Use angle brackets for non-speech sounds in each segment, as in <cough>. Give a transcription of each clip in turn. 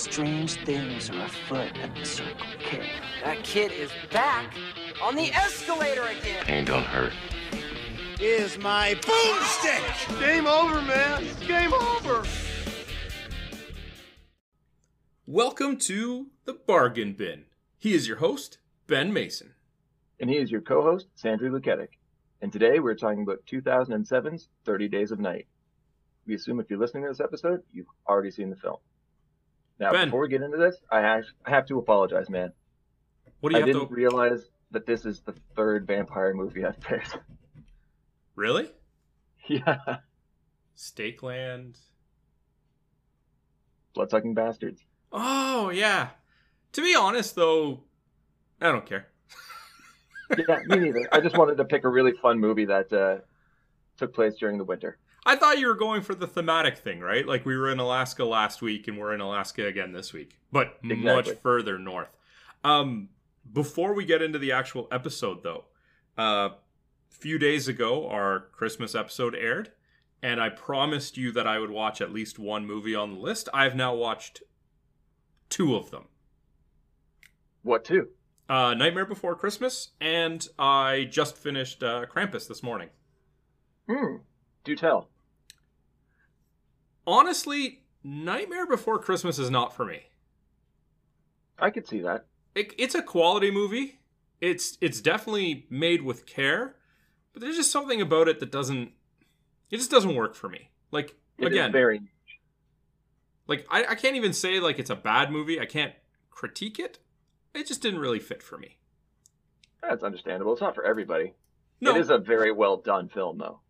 Strange things are afoot at the Circle K. That kid is back on the escalator again. Pain don't hurt. Is my boomstick! Game over, man. Game over. Welcome to the Bargain Bin. He is your host, Ben Mason. And he is your co host, Sandry Luketic. And today we're talking about 2007's 30 Days of Night. We assume if you're listening to this episode, you've already seen the film. Now, Ben. before we get into this, I have, I have to apologize, man. What do you I didn't to realize that this is the third vampire movie I've picked. <laughs> Really? yeah. Stake Land. Bloodsucking Bastards. Oh, yeah. To be honest though, I don't care. Yeah, me neither. I just wanted to pick a really fun movie that uh, took place during the winter. I thought you were going for the thematic thing, right? Like we were in Alaska last week and we're in Alaska again this week, but much further north. Um, before we get into the actual episode, though, a few days ago our Christmas episode aired, and I promised you that I would watch at least one movie on the list. I've now watched two of them. What, two? Uh, Nightmare Before Christmas, and I just finished uh, Krampus this morning. Hmm. Do tell. Honestly, Nightmare Before Christmas is not for me. I could see that. it, it's a quality movie. It's it's definitely made with care, but there's just something about it that doesn't. It just doesn't work for me. Like It again, very. like I, I can't even say like it's a bad movie. I can't critique it. It just didn't really fit for me. That's understandable. It's not for everybody. No. It is a very well done film, though.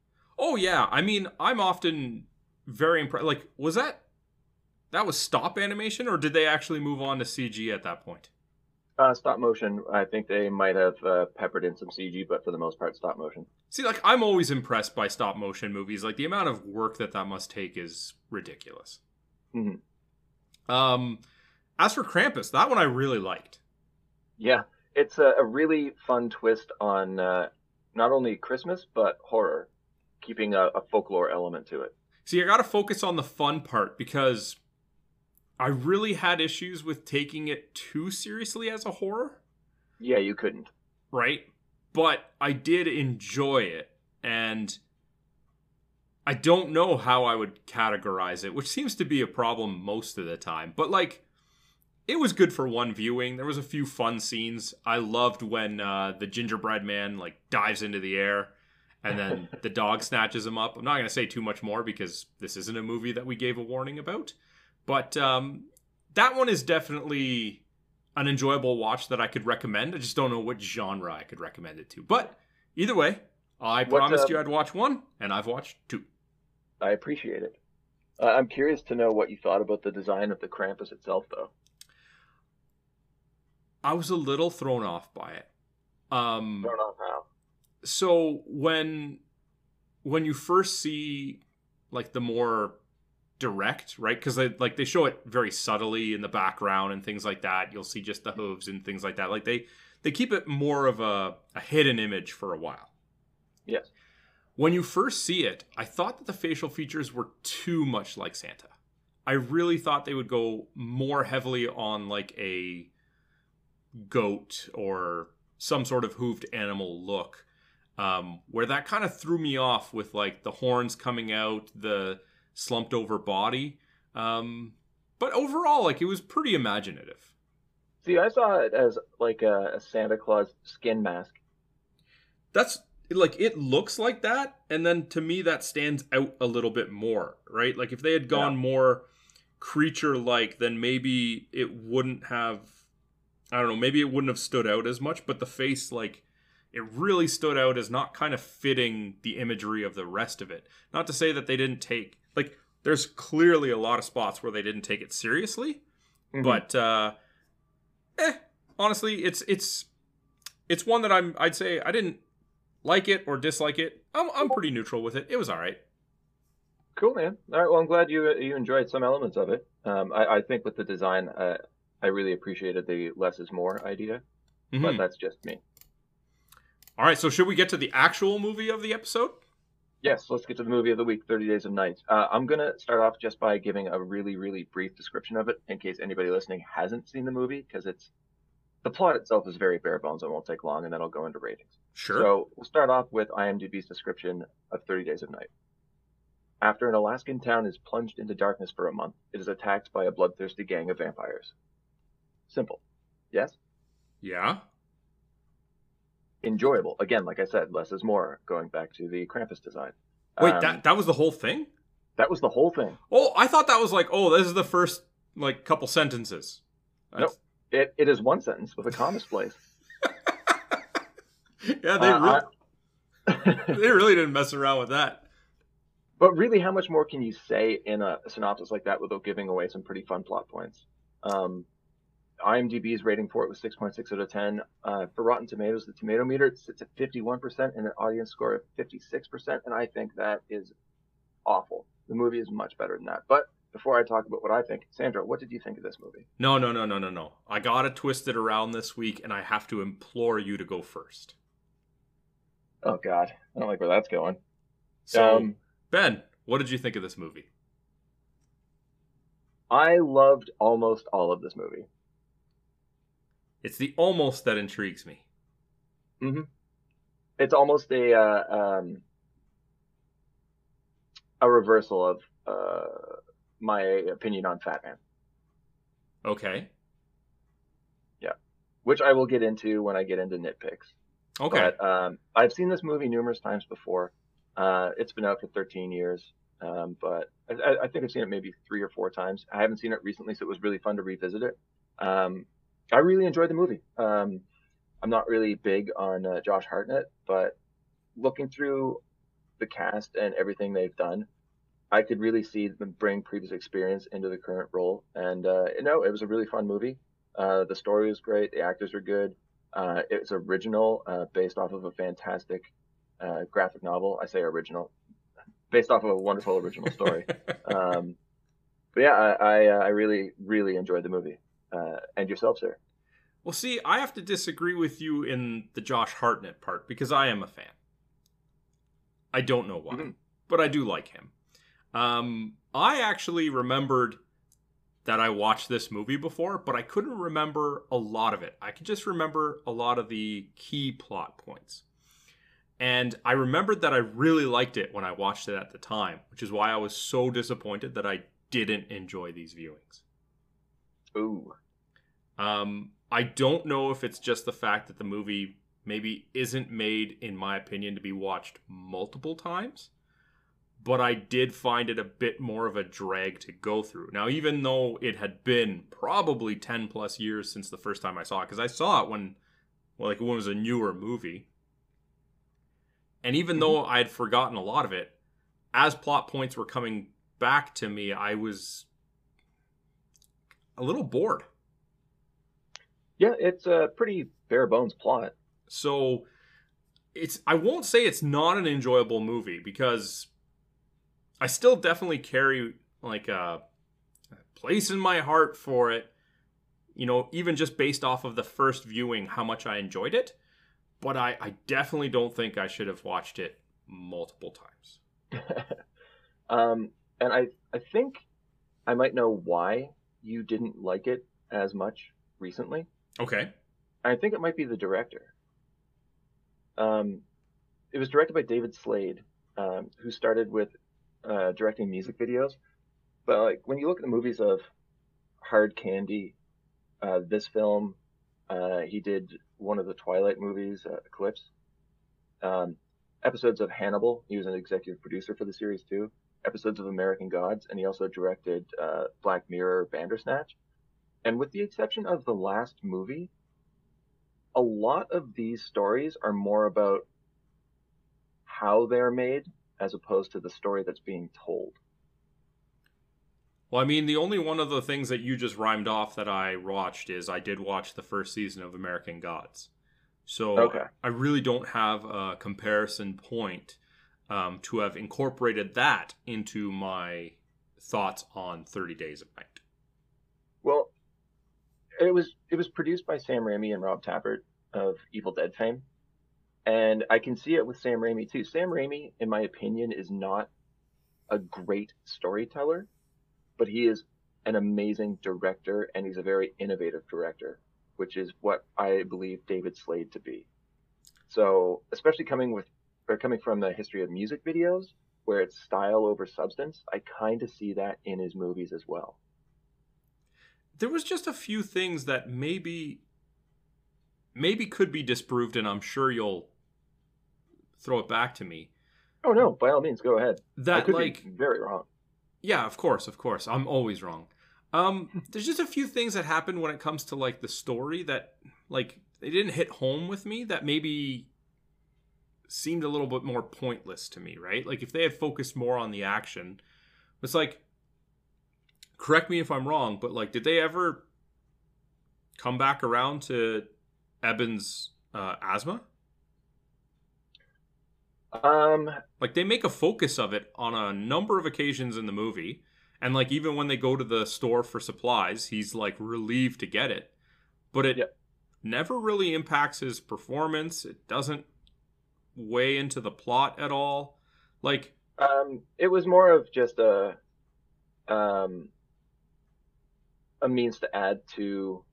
Oh yeah, I mean I'm often very impressed. Like was that that was stop animation or did they actually move on to CG at that point? Uh, stop motion. I think they might have uh, peppered in some CG, but for the most part, stop motion. See, like I'm always impressed by stop motion movies. Like the amount of work that that must take is ridiculous. Mhm. Um, as for Krampus, that one I really liked. Yeah, it's a, a really fun twist on uh, not only Christmas but horror, keeping a, a folklore element to it. See, I got to focus on the fun part because I really had issues with taking it too seriously as a horror, Yeah, you couldn't. right? But I did enjoy it, and I don't know how I would categorize it, which seems to be a problem most of the time. But like, it was good for one viewing. There was a few fun scenes. I loved when uh, the gingerbread man like dives into the air, and then the dog snatches him up. I'm not going to say too much more because this isn't a movie that we gave a warning about. But um, that one is definitely an enjoyable watch that I could recommend. I just don't know what genre I could recommend it to. But either way, I What, promised um, you I'd watch one, and I've watched two. I appreciate it. Uh, I'm curious to know what you thought about the design of the Krampus itself, though. I was a little thrown off by it. Um, Don't know how. So when when you first see like the more direct right? Because they like they show it very subtly in the background and things like that. You'll see just the hooves and things like that. Like they they keep it more of a, a hidden image for a while. Yes. when you first see it i thought that the facial features were too much like santa. I really thought they would go more heavily on like a goat or some sort of hooved animal look um, where that kind of threw me off with like the horns coming out the slumped over body. Um, but overall like it was pretty imaginative. See, I saw it as like a, a Santa Claus skin mask. that's like it looks like that and then to me that stands out a little bit more right? Like if they had gone more creature like then maybe it wouldn't have i don't know maybe it wouldn't have stood out as much but the face like it really stood out as not kind of fitting the imagery of the rest of it not to say that they didn't take like there's clearly a lot of spots where they didn't take it seriously Mhm. but uh eh, honestly it's it's it's one that i'm i'd say i didn't like it or dislike it i'm, I'm pretty neutral with it it was all right Cool, man. All right. Well, I'm glad you you enjoyed some elements of it. Um, I, I think with the design, uh, I really appreciated the less is more idea, but Mhm. that's just me. All right so should we get to the actual movie of the episode Yes, let's get to the movie of the week, 30 Days of Night. Uh, I'm going to start off just by giving a really, really brief description of it in case anybody listening hasn't seen the movie, because it's the plot itself is very bare bones and won't take long, and then I'll go into ratings. Sure. So we'll start off with IMDb's description of 30 Days of Night. After an Alaskan town is plunged into darkness for a month, it is attacked by a bloodthirsty gang of vampires. Simple. Yes? yeah. Enjoyable. Again, like I said, less is more, going back to the Krampus design. Wait, Um, that that was the whole thing? that was the whole thing. Oh, I thought that was like, oh, this is the first like couple sentences. Nope. It, it is one sentence with a comma spliced. <laughs> yeah, they Uh, re- they really didn't mess around with that. But really, how much more can you say in a synopsis like that without giving away some pretty fun plot points? Um, IMDb's rating for it was 6.6 out of 10. Uh, for Rotten Tomatoes, the tomato meter it sits at 51% and an audience score of 56%, and I think that is awful. The movie is much better than that. But before I talk about what I think, Sandra, what did you think of this movie? No, no, no, no, no, no. I got to twist it around this week, and I have to implore you to go first. Oh God, I don't like where that's going. So, Um, Ben, what did you think of this movie? I loved almost all of this movie. It's the almost that intrigues me. Mhm. it's almost a uh, um, a reversal of uh, my opinion on Fatman, Okay. Yeah, which I will get into when I get into nitpicks. Okay. But um, I've seen this movie numerous times before. Uh, it's been out for 13 years, um, but I, I think I've seen it maybe three or four times. I haven't seen it recently, so it was really fun to revisit it. Um, I really enjoyed the movie. Um, I'm not really big on uh, Josh Hartnett, but looking through the cast and everything they've done, I could really see them bring previous experience into the current role. And uh, you know, it was a really fun movie. Uh, the story was great. The actors were good. Uh, it's original, uh, based off of a fantastic uh, graphic novel. I say original, based off of a wonderful original story. <laughs> um, but yeah, I I, uh, I really really enjoyed the movie. Uh, and yourself, sir? well, see, I have to disagree with you in the Josh Hartnett part because I am a fan. I don't know why, Mhm. but I do like him. Um, I actually remembered that I watched this movie before, but I couldn't remember a lot of it. I could just remember a lot of the key plot points. And I remembered that I really liked it when I watched it at the time, which is why I was so disappointed that I didn't enjoy these viewings. Ooh, Um, I don't know if it's just the fact that the movie maybe isn't made, in my opinion, to be watched multiple times, but I did find it a bit more of a drag to go through. Now, even though it had been probably 10 plus years since the first time I saw it, because I saw it when, well, like when it was a newer movie. And even though I had forgotten a lot of it, as plot points were coming back to me, I was a little bored. Yeah, it's a pretty bare bones plot. So it's I won't say it's not an enjoyable movie because I still definitely carry like a, a place in my heart for it. You know, even just based off of the first viewing, how much I enjoyed it. But I, I definitely don't think I should have watched it multiple times. <laughs> um, and I I think I might know why you didn't like it as much recently. Okay. I think it might be the director. Um, it was directed by David Slade, um, who started with uh, directing music videos. But like when you look at the movies of Hard Candy, uh, this film, uh, he did one of the Twilight movies, uh, Eclipse. Um, episodes of Hannibal, he was an executive producer for the series too. Episodes of American Gods, and he also directed uh, Black Mirror, Bandersnatch. And with the exception of the last movie, a lot of these stories are more about how they're made as opposed to the story that's being told. Well, I mean, the only one of the things that you just rhymed off that I watched is I did watch the first season of American Gods. So Okay. I really don't have a comparison point um, to have incorporated that into my thoughts on 30 Days of Night. Well, it was it was produced by Sam Raimi and Rob Tapert of Evil Dead fame. And I can see it with Sam Raimi too. Sam Raimi, in my opinion, is not a great storyteller, but he is an amazing director and he's a very innovative director, which is what I believe David Slade to be. So, especially coming with or coming from the history of music videos where it's style over substance, I kind of see that in his movies as well. There was just a few things that maybe maybe could be disproved and I'm sure you'll throw it back to me. Oh no, by all means go ahead. That could like be very wrong. Yeah, of course, of course. I'm always wrong. Um, there's just a few things that happen when it comes to like the story that like they didn't hit home with me that maybe seemed a little bit more pointless to me, right? Like if they had focused more on the action, it's like correct me if I'm wrong, but like did they ever come back around to Eben's uh, asthma? Um, Like they make a focus of it on a number of occasions in the movie. And like even when they go to the store for supplies, he's like relieved to get it. But it Yep. never really impacts his performance. It doesn't weigh into the plot at all. Like Um, it was more of just a um, a means to add to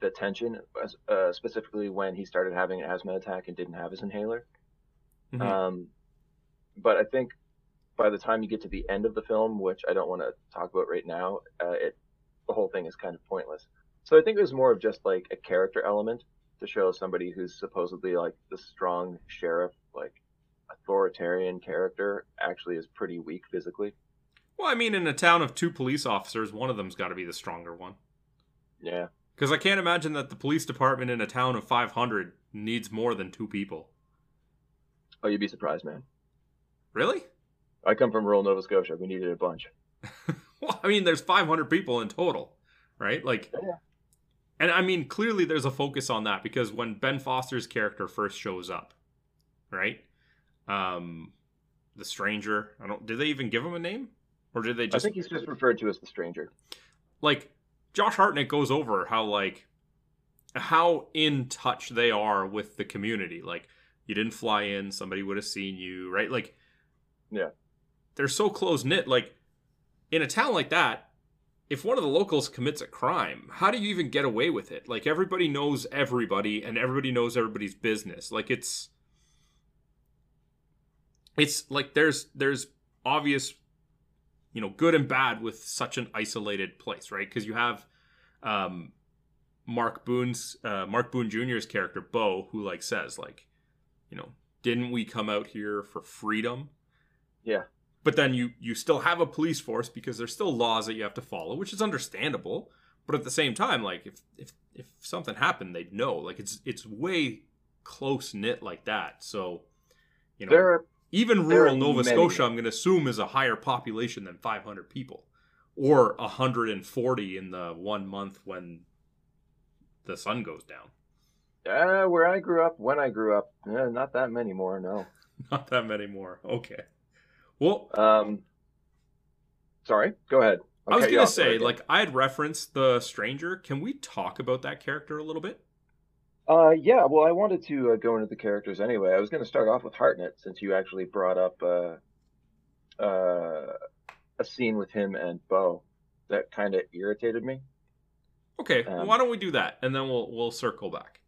the tension, uh, specifically when he started having an asthma attack and didn't have his inhaler. Mhm. Um, but I think by the time you get to the end of the film, which I don't want to talk about right now, uh, it the whole thing is kind of pointless. So I think it was more of just like a character element to show somebody who's supposedly like the strong sheriff, like authoritarian character, actually is pretty weak physically. Well, I mean in a town of two police officers, one of them's got to be the stronger one. Yeah. Cuz I can't imagine that the police department in a town of 500 needs more than two people. Oh, you'd be surprised, man. Really? I come from rural Nova Scotia. We needed a bunch. <laughs> Well, I mean, there's 500 people in total, right? Like, Yeah. and I mean, clearly there's a focus on that because when Ben Foster's character first shows up, right? Um, the stranger. I don't. Did they even give him a name, or did they just? I think he's just referred to as the stranger. like Josh Hartnett goes over how like how in touch they are with the community. Like, you didn't fly in, somebody would have seen you, right? Like, Yeah. they're so close knit. Like in a town like that, if one of the locals commits a crime, how do you even get away with it? Like everybody knows everybody, and everybody knows everybody's business. Like it's, it's like there's there's obvious, you know, good and bad with such an isolated place, right? Because you have, um, Mark Boone's uh, Mark Boone Jr.'s character Bo, who like says like, you know, didn't we come out here for freedom? Yeah. But then you you still have a police force because there's still laws that you have to follow, which is understandable. But at the same time, like if if if something happened, they'd know. Like it's it's way close knit like that. So, you know, There are even rural Nova many- Scotia, I'm going to assume is a higher population than 500 people, or 140 in the one month when the sun goes down. uh, where I grew up, when I grew up, eh, not that many more. No. <laughs> Not that many more. Okay. Well, Um, sorry. Go ahead. I'll I was gonna say, like, I had referenced the stranger. Can we talk about that character a little bit? Uh, yeah. Well, I wanted to uh, go into the characters anyway. I was going to start off with Hartnett since you actually brought up uh, uh, a scene with him and Bo that kind of irritated me. Okay, Um, why don't we do that, and then we'll we'll circle back.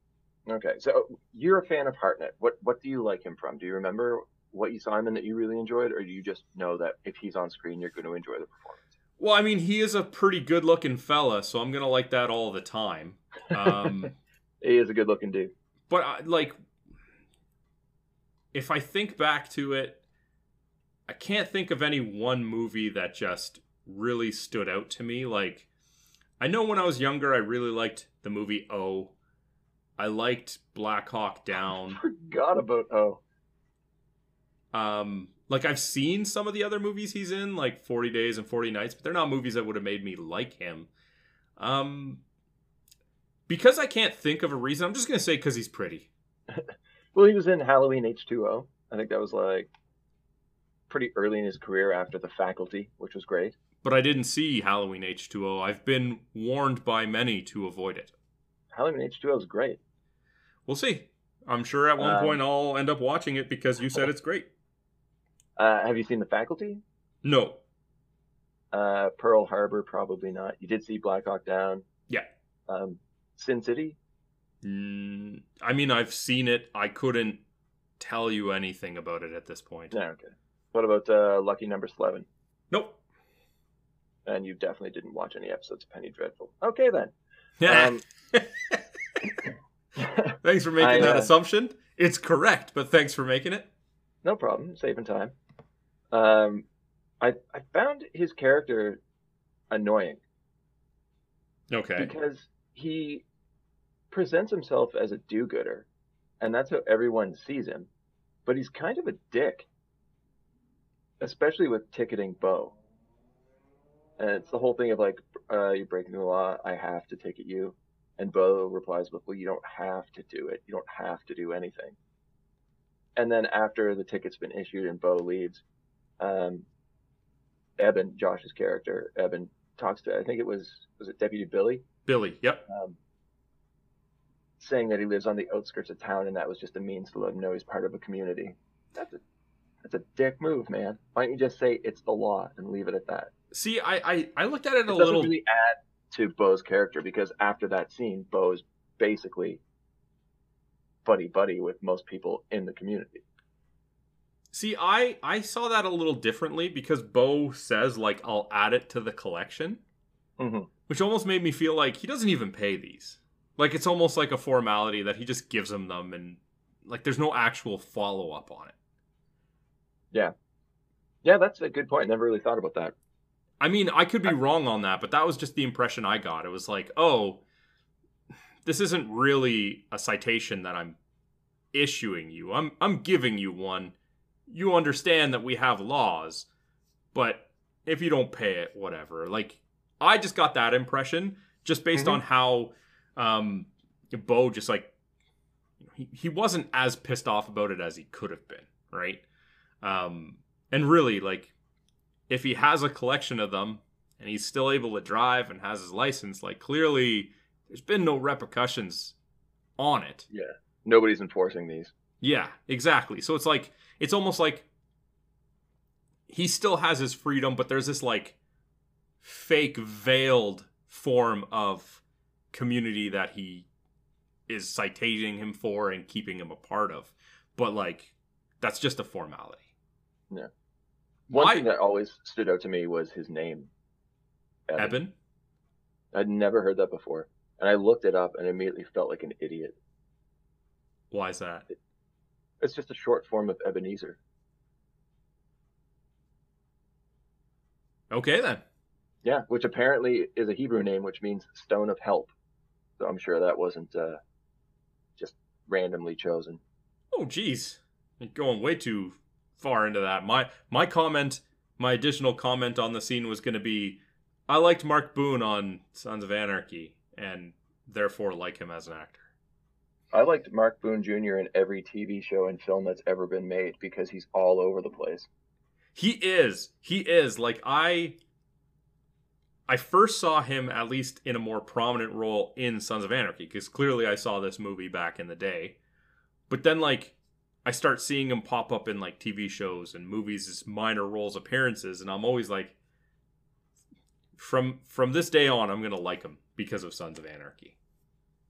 Okay, so you're a fan of Hartnett. What what do you like him from? Do you remember what you saw him in that you really enjoyed, or do you just know that if he's on screen, you're going to enjoy the performance? Well, I mean, he is a pretty good-looking fella, so I'm gonna like that all the time. Um, <laughs> He is a good-looking dude. but I, like, if I think back to it, I can't think of any one movie that just really stood out to me. Like, I know when I was younger, I really liked the movie O. I liked Black Hawk <laughs> Down. Forgot about oh. Um, like I've seen some of the other movies he's in, like Forty Days and Forty Nights, but they're not movies that would have made me like him. Um, because I can't think of a reason, I'm just gonna say because he's pretty. <laughs> Well, he was in Halloween H2O. I think that was like pretty early in his career after The Faculty, which was great. But I didn't see Halloween H2O. I've been warned by many to avoid it. Halloween H2O is great. We'll see. I'm sure at one Um, point I'll end up watching it because you said it's great. <laughs> Uh, have you seen The Faculty? No. Uh, Pearl Harbor, probably not. You did see Black Hawk Down. Yeah. Um, Sin City. Mm, I mean, I've seen it. I couldn't tell you anything about it at this point. No, okay. What about uh, Lucky Number Slevin? Nope. And you definitely didn't watch any episodes of Penny Dreadful. Okay then. Um, <laughs> thanks for making I, that uh, assumption. It's correct, but thanks for making it. no problem. Saving time. Um, I I found his character annoying Okay. because he presents himself as a do-gooder, and that's how everyone sees him. But he's kind of a dick, especially with ticketing Bo. And it's the whole thing of like, uh, you're breaking the law. I have to ticket you. And Bo replies with, "Well, you don't have to do it. You don't have to do anything." And then after the ticket's been issued and Bo leaves, um, Eben, Josh's character, Eben talks to I think it was was it Deputy Billy, Billy. Yep. um, saying that he lives on the outskirts of town and that was just a means to let him know he's part of a community. That's a that's a dick move, man. Why don't you just say it's the law and leave it at that? See, I, I I looked at it It a little. really add to Bo's character because after that scene, Bo is basically buddy buddy with most people in the community. See, I I saw that a little differently because Bo says like I'll add it to the collection, Mhm. Which almost made me feel like he doesn't even pay these. Like it's almost like a formality that he just gives them them, and like there's no actual follow up on it. Yeah, Yeah, that's a good point. Never really thought about that. I mean, I could be wrong on that, but that was just the impression I got. It was like, oh, this isn't really a citation that I'm issuing you. I'm I'm giving you one. You understand that we have laws, but if you don't pay it, whatever. Like I just got that impression just based Mhm. on how um Bo just like he, he wasn't as pissed off about it as he could have been, right? Um and really like if he has a collection of them and he's still able to drive and has his license, like clearly there's been no repercussions on it. Yeah, nobody's enforcing these. Yeah, exactly. So it's like it's almost like he still has his freedom, but there's this like fake veiled form of community that he is citating him for and keeping him a part of. But like that's just a formality. Yeah. One I- thing that always stood out to me was his name. Evan. Eben? I'd never heard that before. And I looked it up and immediately felt like an idiot. Why is that? It's just a short form of Ebenezer. Okay then. Yeah, which apparently is a Hebrew name, which means stone of help. So I'm sure that wasn't uh, just randomly chosen. Oh, geez, You're going way too far into that. My my comment, my additional comment on the scene was going to be, I liked Mark Boone on Sons of Anarchy, and therefore like him as an actor. I liked Mark Boone Jr. in every TV show and film that's ever been made because he's all over the place. He is, he is like I. I first saw him at least in a more prominent role in Sons of Anarchy because clearly I saw this movie back in the day. But then like I start seeing him pop up in like TV shows and movies as minor roles appearances and I'm always like from from this day on I'm going to like him because of Sons of Anarchy.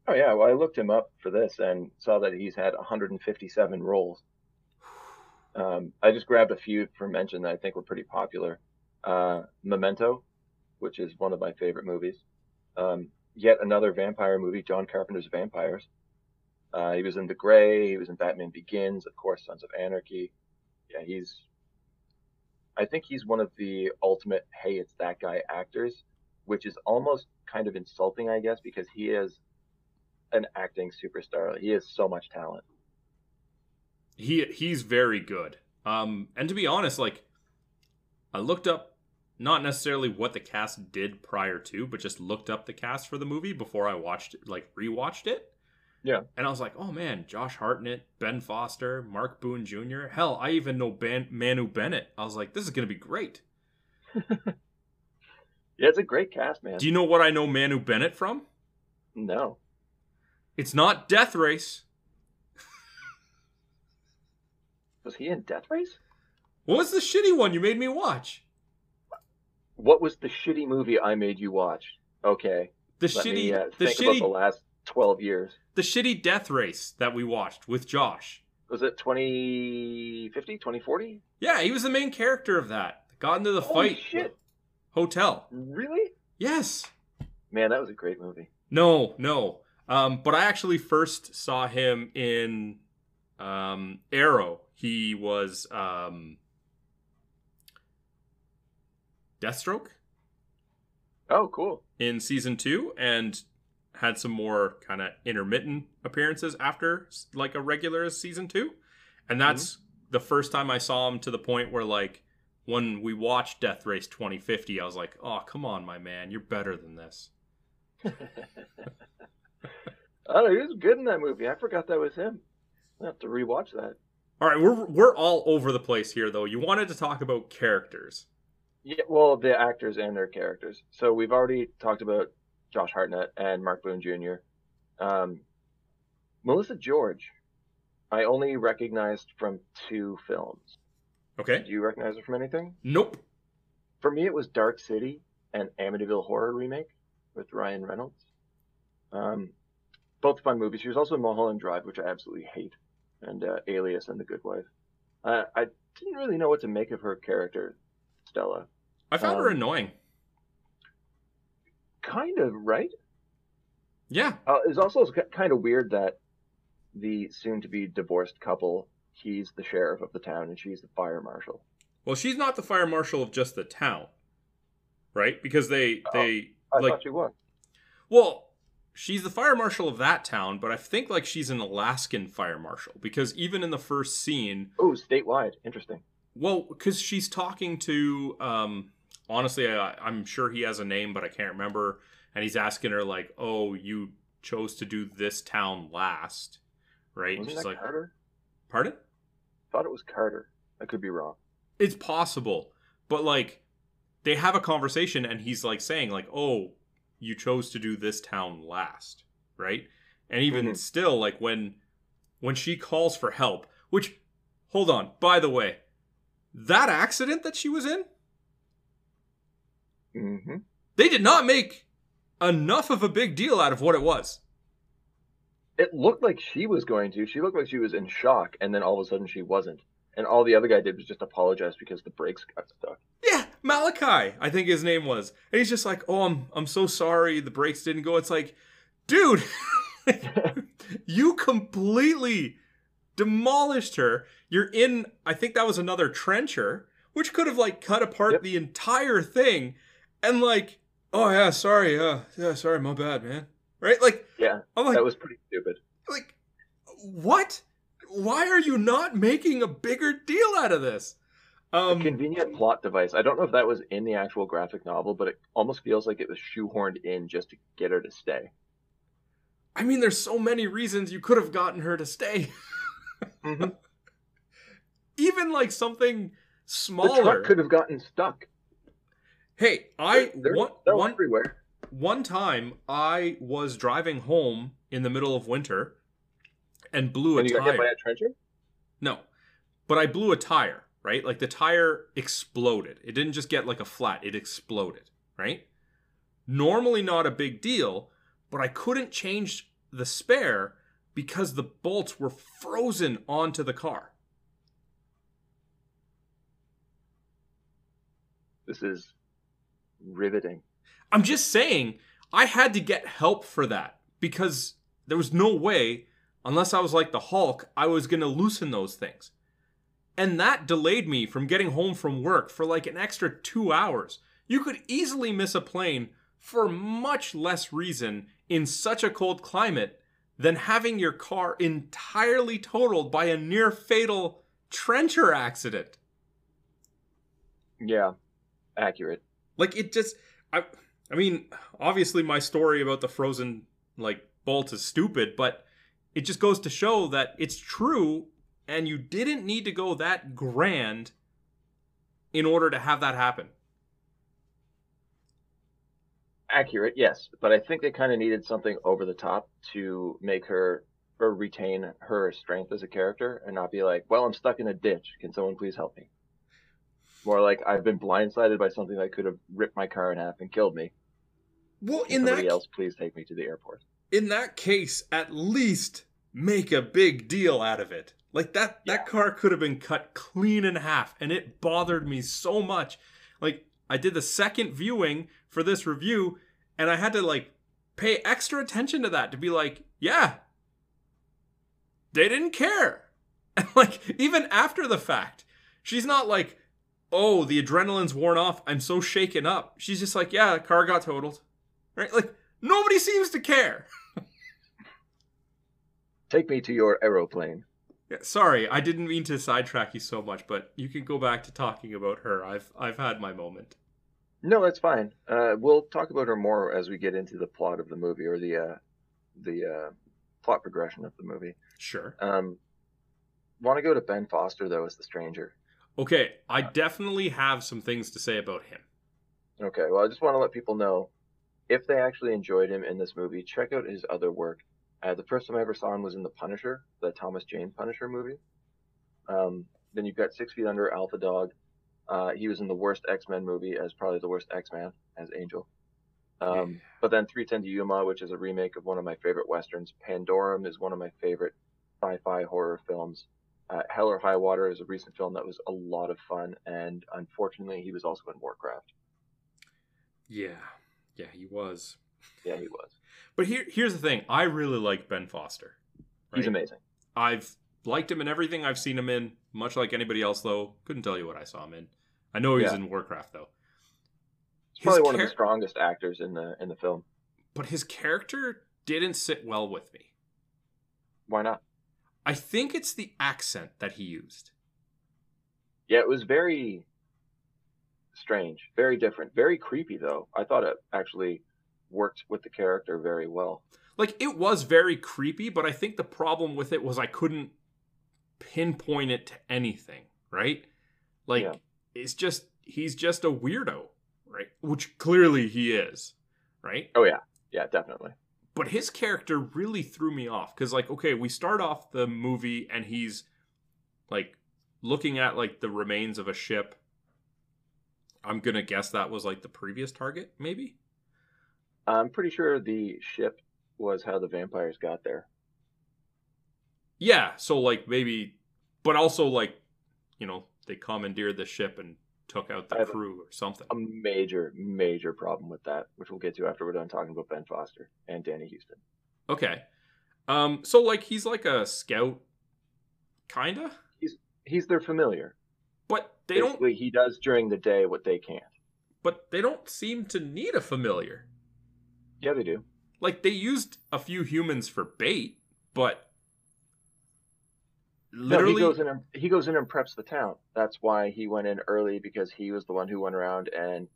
Oh yeah, well I looked him up for this and saw that he's had 157 roles. <sighs> Um, I just grabbed a few for mention that I think were pretty popular. Uh, Memento, which is one of my favorite movies. Um, yet another vampire movie, John Carpenter's Vampires. Uh, he was in The Gray. He was in Batman Begins, of course, Sons of Anarchy. Yeah, he's. I think he's one of the ultimate "Hey, it's that guy" actors, which is almost kind of insulting, I guess, because he is an acting superstar. He has so much talent. He he's very good. Um and to be honest like I looked up not necessarily what the cast did prior to, but just looked up the cast for the movie before I watched it, like rewatched it. Yeah. And I was like, oh man, Josh Hartnett, Ben Foster, Mark Boone Jr. Hell, I even know ben- Manu Bennett. I was like, this is gonna be great. <laughs> Yeah, it's a great cast, man. Do you know what I know Manu Bennett from? no. It's not Death Race. Was he in Death Race? What was the shitty one you made me watch? What was the shitty movie I made you watch? Okay, The let shitty, me uh, the think about shitty, the last twelve years. the shitty death race that we watched with Josh. Was it 2050, 2040? Yeah, he was the main character of that. Got into the Holy fight. shit! Hotel. Really? Yes. Man, that was a great movie. No, no. Um, but I actually first saw him in um, Arrow. He was um, Deathstroke Oh, cool. in season two, and had some more kind of intermittent appearances after like a regular season two, and that's mm-hmm. the first time I saw him to the point where like when we watched Death Race 2050, I was like, oh come on, my man, you're better than this. <laughs> Oh, he was good in that movie. I forgot that was him. I have to rewatch that. All right, we're we're all over the place here though. You wanted to talk about characters. Yeah, well, the actors and their characters. So we've already talked about Josh Hartnett and Mark Boone Jr. Um, Melissa George, I only recognized from two films. Okay? Do you recognize her from anything? Nope. For me, it was Dark City and Amityville Horror remake with Ryan Reynolds. Um, both fun movies. She was also in Mulholland Drive, which I absolutely hate, and uh, Alias and The Good Wife. Uh, I didn't really know what to make of her character, Stella. I found her Um, annoying. Kind of right. Yeah. Uh, it's also kind of weird that the soon-to-be divorced couple, he's the sheriff of the town and she's the fire marshal. Well, she's not the fire marshal of just the town, right? Because they Oh, they I like thought she was. well, she's the fire marshal of that town, but I think like she's an Alaskan fire marshal because even in the first scene, Oh, statewide. Interesting. well, because she's talking to um honestly, I, I'm sure he has a name, but I can't remember, and he's asking her like, "Oh, you chose to do this town last." Right? And Wasn't she's that like, Carter? "Pardon?" thought it was Carter. I could be wrong. it's possible but like they have a conversation and he's like saying like oh you chose to do this town last right and even Mhm. still like when when she calls for help which hold on by the way that accident that she was in hmm they did not make enough of a big deal out of what it was It looked like she was going to. She looked like she was in shock, and then all of a sudden she wasn't. And all the other guy did was just apologize because the brakes got stuck. yeah malachi i think his name was and he's just like oh i'm i'm so sorry the brakes didn't go it's like dude <laughs> you completely demolished her you're in i think that was another trencher which could have like cut apart Yep. the entire thing and like oh yeah sorry yeah yeah sorry my bad man right like Yeah, i'm like that was pretty stupid. like what why are you not making a bigger deal out of this A um convenient plot device. I don't know if that was in the actual graphic novel, but it almost feels like it was shoehorned in just to get her to stay. I mean, there's so many reasons you could have gotten her to stay. Mhm. <laughs> Even like something The smaller. truck could have gotten stuck. Hey, I There's one, snow one everywhere. one time I was driving home in the middle of winter and blew a When you got hit by tire. a trencher? No, but I blew a tire. Right, like the tire exploded. It didn't just get like a flat; it exploded. Right. Normally not a big deal, but I couldn't change the spare because the bolts were frozen onto the car. This is riveting. I'm just saying, I had to get help for that because there was no way, unless I was like the Hulk, I was going to loosen those things. And that delayed me from getting home from work for like an extra two hours. You could easily miss a plane for much less reason in such a cold climate than having your car entirely totaled by a near fatal trencher accident. Yeah, accurate. Like it just I I mean, obviously my story about the frozen like bolt is stupid, but it just goes to show that it's true and you didn't need to go that grand in order to have that happen. Accurate, yes, but I think they kind of needed something over the top to make her or retain her strength as a character and not be like, well, I'm stuck in a ditch. Can someone please help me? More like I've been blindsided by something that could have ripped my car in half and killed me. Well, Can in somebody that else please take me to the airport? in that case, at least make a big deal out of it. Like that that car could have been cut clean in half and it bothered me so much. Like I did the second viewing for this review and I had to like pay extra attention to that to be like, yeah. They didn't care. <laughs> And like even after the fact, she's not like, "Oh, the adrenaline's worn off. I'm so shaken up." She's just like, "Yeah, the car got totaled." Right? Like nobody seems to care. <laughs> Take me to your aeroplane. Yeah, sorry, I didn't mean to sidetrack you so much, but you can go back to talking about her. I've I've had my moment. No, that's fine. Uh, we'll talk about her more as we get into the plot of the movie or the uh, the uh, plot progression of the movie. Sure. Um, Want to go to Ben Foster though as the stranger? Okay, I definitely have some things to say about him. Okay, well, I just want to let people know if they actually enjoyed him in this movie, check out his other work. Uh, the first time I ever saw him was in The Punisher, the Thomas Jane Punisher movie. Um, then you've got Six Feet Under, Alpha Dog. Uh, he was in the worst X Men movie as probably the worst X Man as Angel. Um, But then 310 to Yuma, which is a remake of one of my favorite westerns. Pandorum is one of my favorite sci-fi horror films. Uh, Hell or High Water is a recent film that was a lot of fun, and unfortunately, he was also in Warcraft. Yeah, yeah, he was. Yeah, he was. But here, here's the thing: I really like Ben Foster. He's amazing. I've liked him in everything I've seen him in. Much like anybody else, though, couldn't tell you what I saw him in. I know he was Yeah. in Warcraft, though. He's probably one of the strongest actors in the in the film. But his character didn't sit well with me. Why not? I think it's the accent that he used. Yeah, it was very strange, very different, very creepy though. I thought it actually worked with the character very well. Like it was very creepy, but I think the problem with it was I couldn't pinpoint it to anything, right? Like Yeah. it's just he's just a weirdo, right? Which clearly he is, right? Oh yeah, yeah, definitely. But his character really threw me off cuz like okay, we start off the movie and he's like looking at like the remains of a ship. I'm going to guess that was like the previous target, maybe? I'm pretty sure the ship was how the vampires got there. Yeah, so like maybe, but also like, you know, they commandeered the ship and took out the crew or something. A major, major problem with that, which we'll get to after we're done talking about Ben Foster and Danny Huston. Okay, um, so like he's like a scout, kinda, He's he's their familiar. but they don't. He does during the day what they can't. But they don't seem to need a familiar. Yeah, they do. Like they used a few humans for bait, but literally, no, he goes in and he goes in and preps the town. That's why he went in early because he was the one who went around and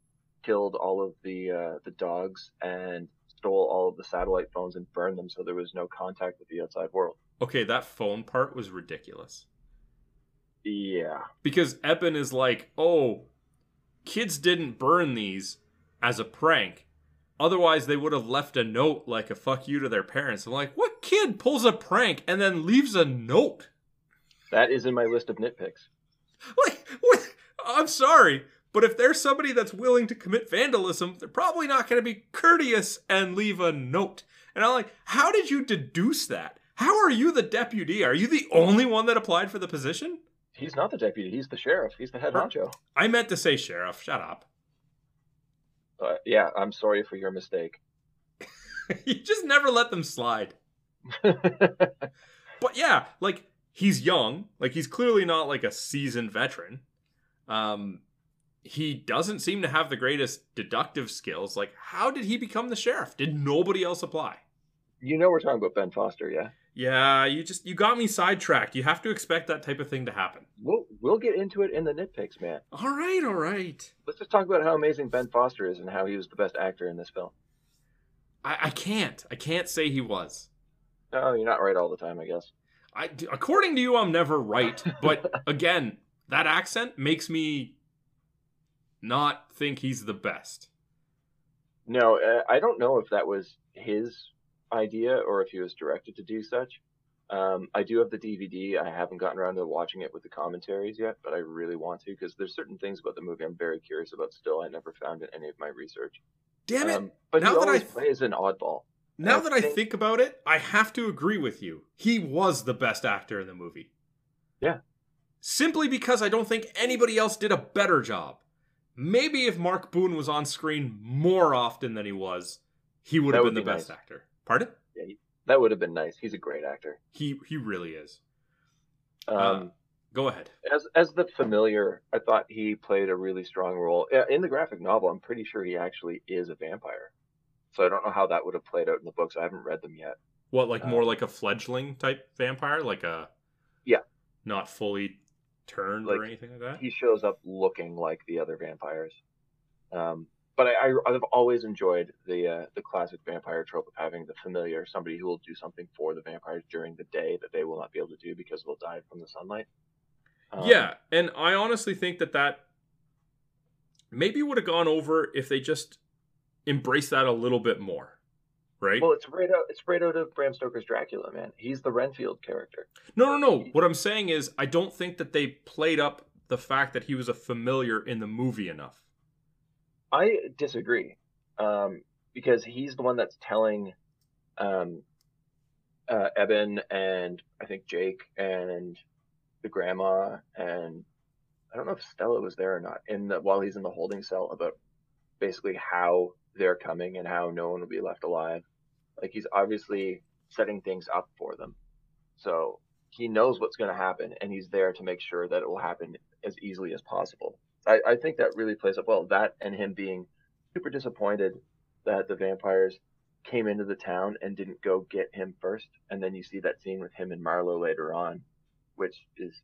killed all of the uh, the dogs and stole all of the satellite phones and burned them so there was no contact with the outside world. okay, that phone part was ridiculous. Yeah, because Eben is like, oh, kids didn't burn these as a prank. Otherwise, they would have left a note like a fuck you to their parents. I'm like, what kid pulls a prank and then leaves a note? That is in my list of nitpicks. Like, what? I'm sorry, but if there's somebody that's willing to commit vandalism, they're probably not going to be courteous and leave a note. And I'm like, how did you deduce that? How are you the deputy? Are you the only one that applied for the position? He's not the deputy. He's the sheriff. He's the head honcho. I meant to say sheriff. Shut up. But yeah, I'm sorry for your mistake. <laughs> <laughs> you just never let them slide. <laughs> But yeah, like he's young, like he's clearly not like a seasoned veteran. Um he doesn't seem to have the greatest deductive skills. Like how did he become the sheriff? Did nobody else apply? you know we're talking about Ben Foster, yeah? Yeah, you just you got me sidetracked. You have to expect that type of thing to happen. We'll we'll get into it in the nitpicks, man. All right, all right. Let's just talk about how amazing Ben Foster is and how he was the best actor in this film. I, I can't. I can't say he was. Oh, you're not right all the time, I guess. I, according to you, I'm never right. But <laughs> again, that accent makes me not think he's the best. No, uh, I don't know if that was his idea or if he was directed to do such. Um, I do have the DVD. I haven't gotten around to watching it with the commentaries yet, but I really want to because there's certain things about the movie I'm very curious about. Still, I never found in any of my research. Damn it! Um, but now he that I always th- plays an oddball. Now I that I think- think about it, I have to agree with you. He was the best actor in the movie. Yeah. Simply because I don't think anybody else did a better job. Maybe if Mark Boone was on screen more often than he was, he would That have would been the be best nice. actor. Pardon? Yeah, that would have been nice. He's a great actor. He he really is. Um, Uh, Go ahead. as as the familiar, I thought he played a really strong role in the graphic novel. I'm pretty sure he actually is a vampire. So I don't know how that would have played out in the books. I haven't read them yet. What, like more like a fledgling type vampire, like a Yeah. not fully turned or anything like that. He shows up looking like the other vampires. Um, but I, I, I've always enjoyed the uh, the classic vampire trope of having the familiar, somebody who will do something for the vampires during the day that they will not be able to do because they'll die from the sunlight. Um, yeah, and I honestly think that that maybe would have gone over if they just embraced that a little bit more, right? Well, it's right out. It's right out of Bram Stoker's Dracula, man. He's the Renfield character. no, no, no. What I'm saying is, I don't think that they played up the fact that he was a familiar in the movie enough. I disagree, um, because he's the one that's telling um, uh, Eben and I think Jake and the grandma and I don't know if Stella was there or not in the while he's in the holding cell about basically how they're coming and how no one will be left alive. Like he's obviously setting things up for them, so he knows what's going to happen and he's there to make sure that it will happen as easily as possible. I, I think that really plays up well. That and him being super disappointed that the vampires came into the town and didn't go get him first. And then you see that scene with him and Marlowe later on, which is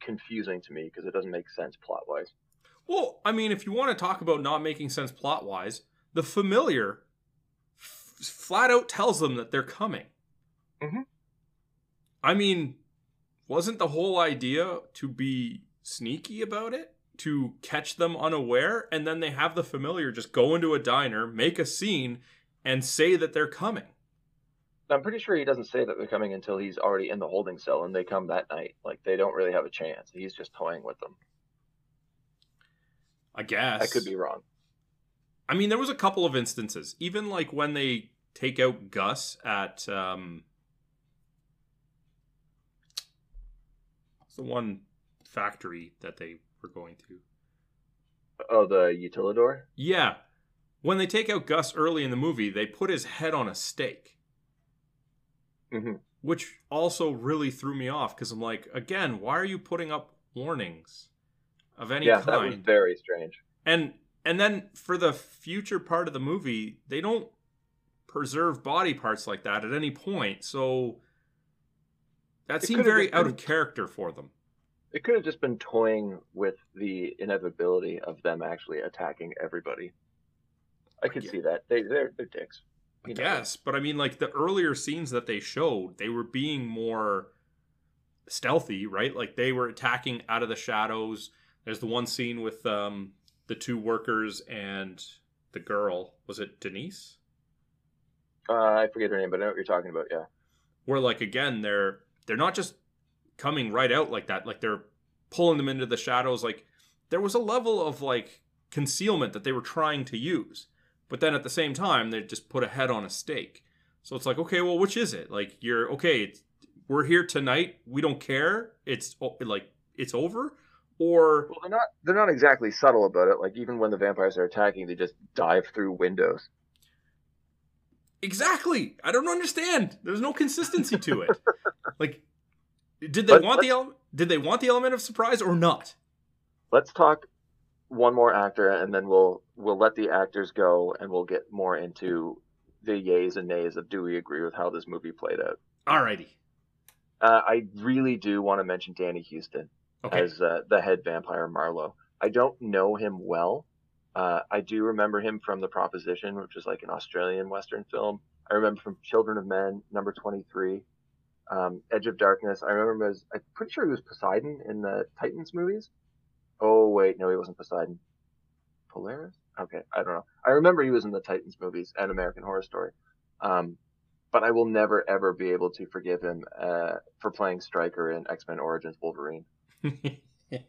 confusing to me because it doesn't make sense plot wise. Well, I mean, if you want to talk about not making sense plot wise, the familiar f- flat out tells them that they're coming. Mhm. I mean, wasn't the whole idea to be sneaky about it? To catch them unaware, and then they have the familiar just go into a diner, make a scene, and say that they're coming. I'm pretty sure he doesn't say that they're coming until he's already in the holding cell and they come that night. Like they don't really have a chance. He's just toying with them. I guess. I could be wrong. I mean, there was a couple of instances, even like when they take out Gus at um, what's the one factory that they were going to. Oh, the utilidor? Yeah, when they take out Gus early in the movie, they put his head on a stake, hmm which also really threw me off because I'm like, again, why are you putting up warnings of any Yeah, kind? that was very strange. and and then for the future part of the movie they don't preserve body parts like that at any point so that It seemed very out been- of character for them It could have just been toying with the inevitability of them actually attacking everybody. I could Yeah. see that. They they're they're dicks. i know guess but i mean like the earlier scenes that they showed they were being more stealthy right like they were attacking out of the shadows there's the one scene with um the two workers and the girl. Was it denise? Uh, I forget her name, but I know what you're talking about. Yeah. where like again they're they're not just coming right out like that. Like they're pulling them into the shadows. Like there was a level of like concealment that they were trying to use but then at the same time they just put a head on a stake. So it's like okay well which is it? Like you're okay it's, we're here tonight. We don't care. It's like it's over or Well, they're not they're not exactly subtle about it. Like even when the vampires are attacking, they just dive through windows. exactly i don't understand there's no consistency to it <laughs> like did they want the ele- did they want the element of surprise or not Let's talk one more actor, and then we'll we'll let the actors go, and we'll get more into the yays and nays of do we agree with how this movie played out. alrighty Uh, I really do want to mention Danny Huston. Okay as uh, the head vampire Marlowe. I don't know him well. Uh, I do remember him from The Proposition, which is like an Australian Western film. I remember from Children of Men, number 23, um, Edge of Darkness. I remember him as, I'm pretty sure he was Poseidon in the Titans movies. Oh, wait, no, he wasn't Poseidon. Polaris? Okay, I don't know. I remember he was in the Titans movies and American Horror Story. Um, but I will never ever be able to forgive him uh, for playing Stryker in X Men Origins Wolverine. <laughs> that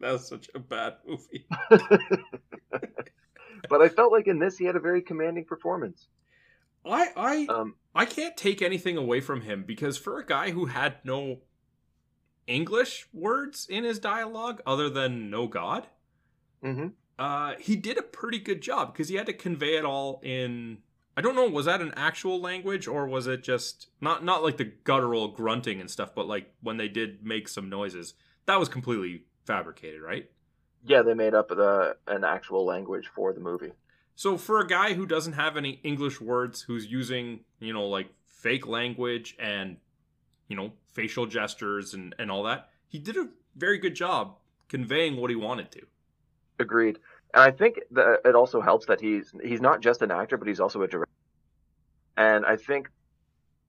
was such a bad movie. <laughs> <laughs> but I felt like in this he had a very commanding performance. I I Um, I can't take anything away from him because for a guy who had no English words in his dialogue other than no god, hmm uh, he did a pretty good job because he had to convey it all in. I don't know, was that an actual language or was it just not not like the guttural grunting and stuff, but like when they did make some noises, that was completely fabricated, right? Yeah, they made up the an actual language for the movie. So for a guy who doesn't have any English words, who's using, you know, like fake language and, you know, facial gestures and, and all that, he did a very good job conveying what he wanted to. Agreed. And I think that it also helps that he's he's not just an actor, but he's also a director. And I think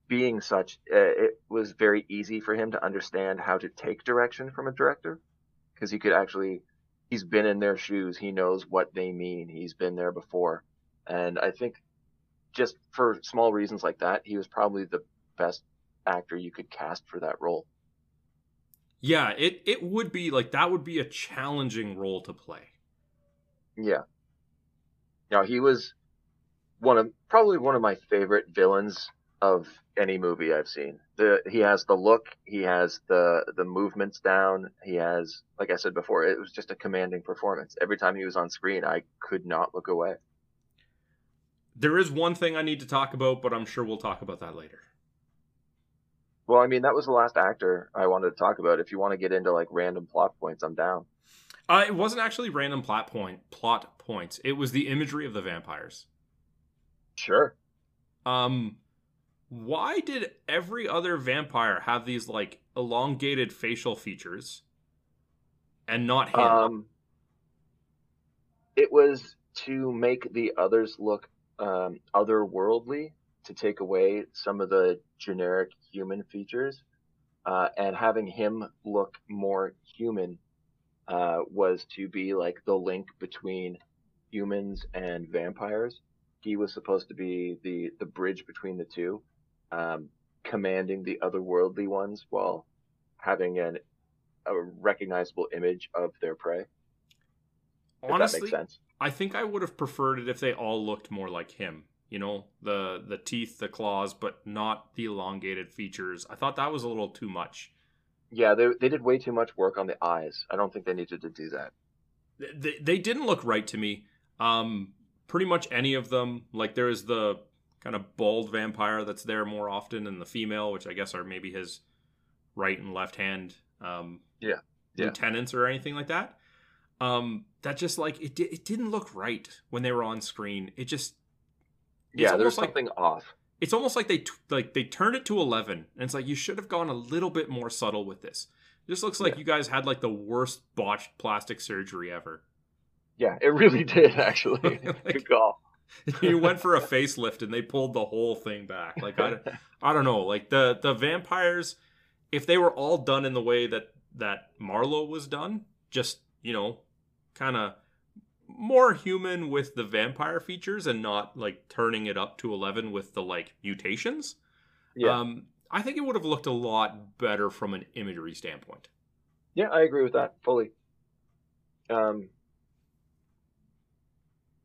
being such, uh, it was very easy for him to understand how to take direction from a director because he could actually, he's been in their shoes. He knows what they mean. He's been there before. And I think just for small reasons like that, he was probably the best actor you could cast for that role. Yeah, it, it would be like that would be a challenging role to play. Yeah. Now he was one of probably one of my favorite villains of any movie I've seen. The he has the look, he has the the movements down, he has like I said before, it was just a commanding performance. Every time he was on screen, I could not look away. There is one thing I need to talk about, but I'm sure we'll talk about that later. Well, I mean, that was the last actor I wanted to talk about. If you want to get into like random plot points, I'm down. Uh, it wasn't actually random plot point plot points. It was the imagery of the vampires. Sure. Um, why did every other vampire have these like elongated facial features, and not him? Um, it was to make the others look um, otherworldly, to take away some of the generic human features, uh, and having him look more human uh, was to be like the link between humans and vampires. He was supposed to be the the bridge between the two, um, commanding the otherworldly ones while having an a recognizable image of their prey. Honestly, makes sense. I think I would have preferred it if they all looked more like him. You know, the the teeth, the claws, but not the elongated features. I thought that was a little too much. Yeah, they they did way too much work on the eyes. I don't think they needed to do that. They, they didn't look right to me. Um, pretty much any of them. Like there is the kind of bald vampire that's there more often, and the female, which I guess are maybe his right and left hand. Um, Yeah, yeah. lieutenants or anything like that. Um, that just like it, di- it didn't look right when they were on screen. It just yeah, there's like- something off. It's almost like they t- like they turned it to 11 and it's like you should have gone a little bit more subtle with this this looks like Yeah. you guys had like the worst botched plastic surgery ever Yeah, it really <laughs> did actually. Like- <laughs> Good call. <laughs> you went for a facelift and they pulled the whole thing back like I, I don't know like the the vampires if they were all done in the way that that marlowe was done just you know kind of more human with the vampire features and not like turning it up to 11 with the like mutations Yeah, Um, I think it would have looked a lot better from an imagery standpoint. yeah, I agree with that fully. Um,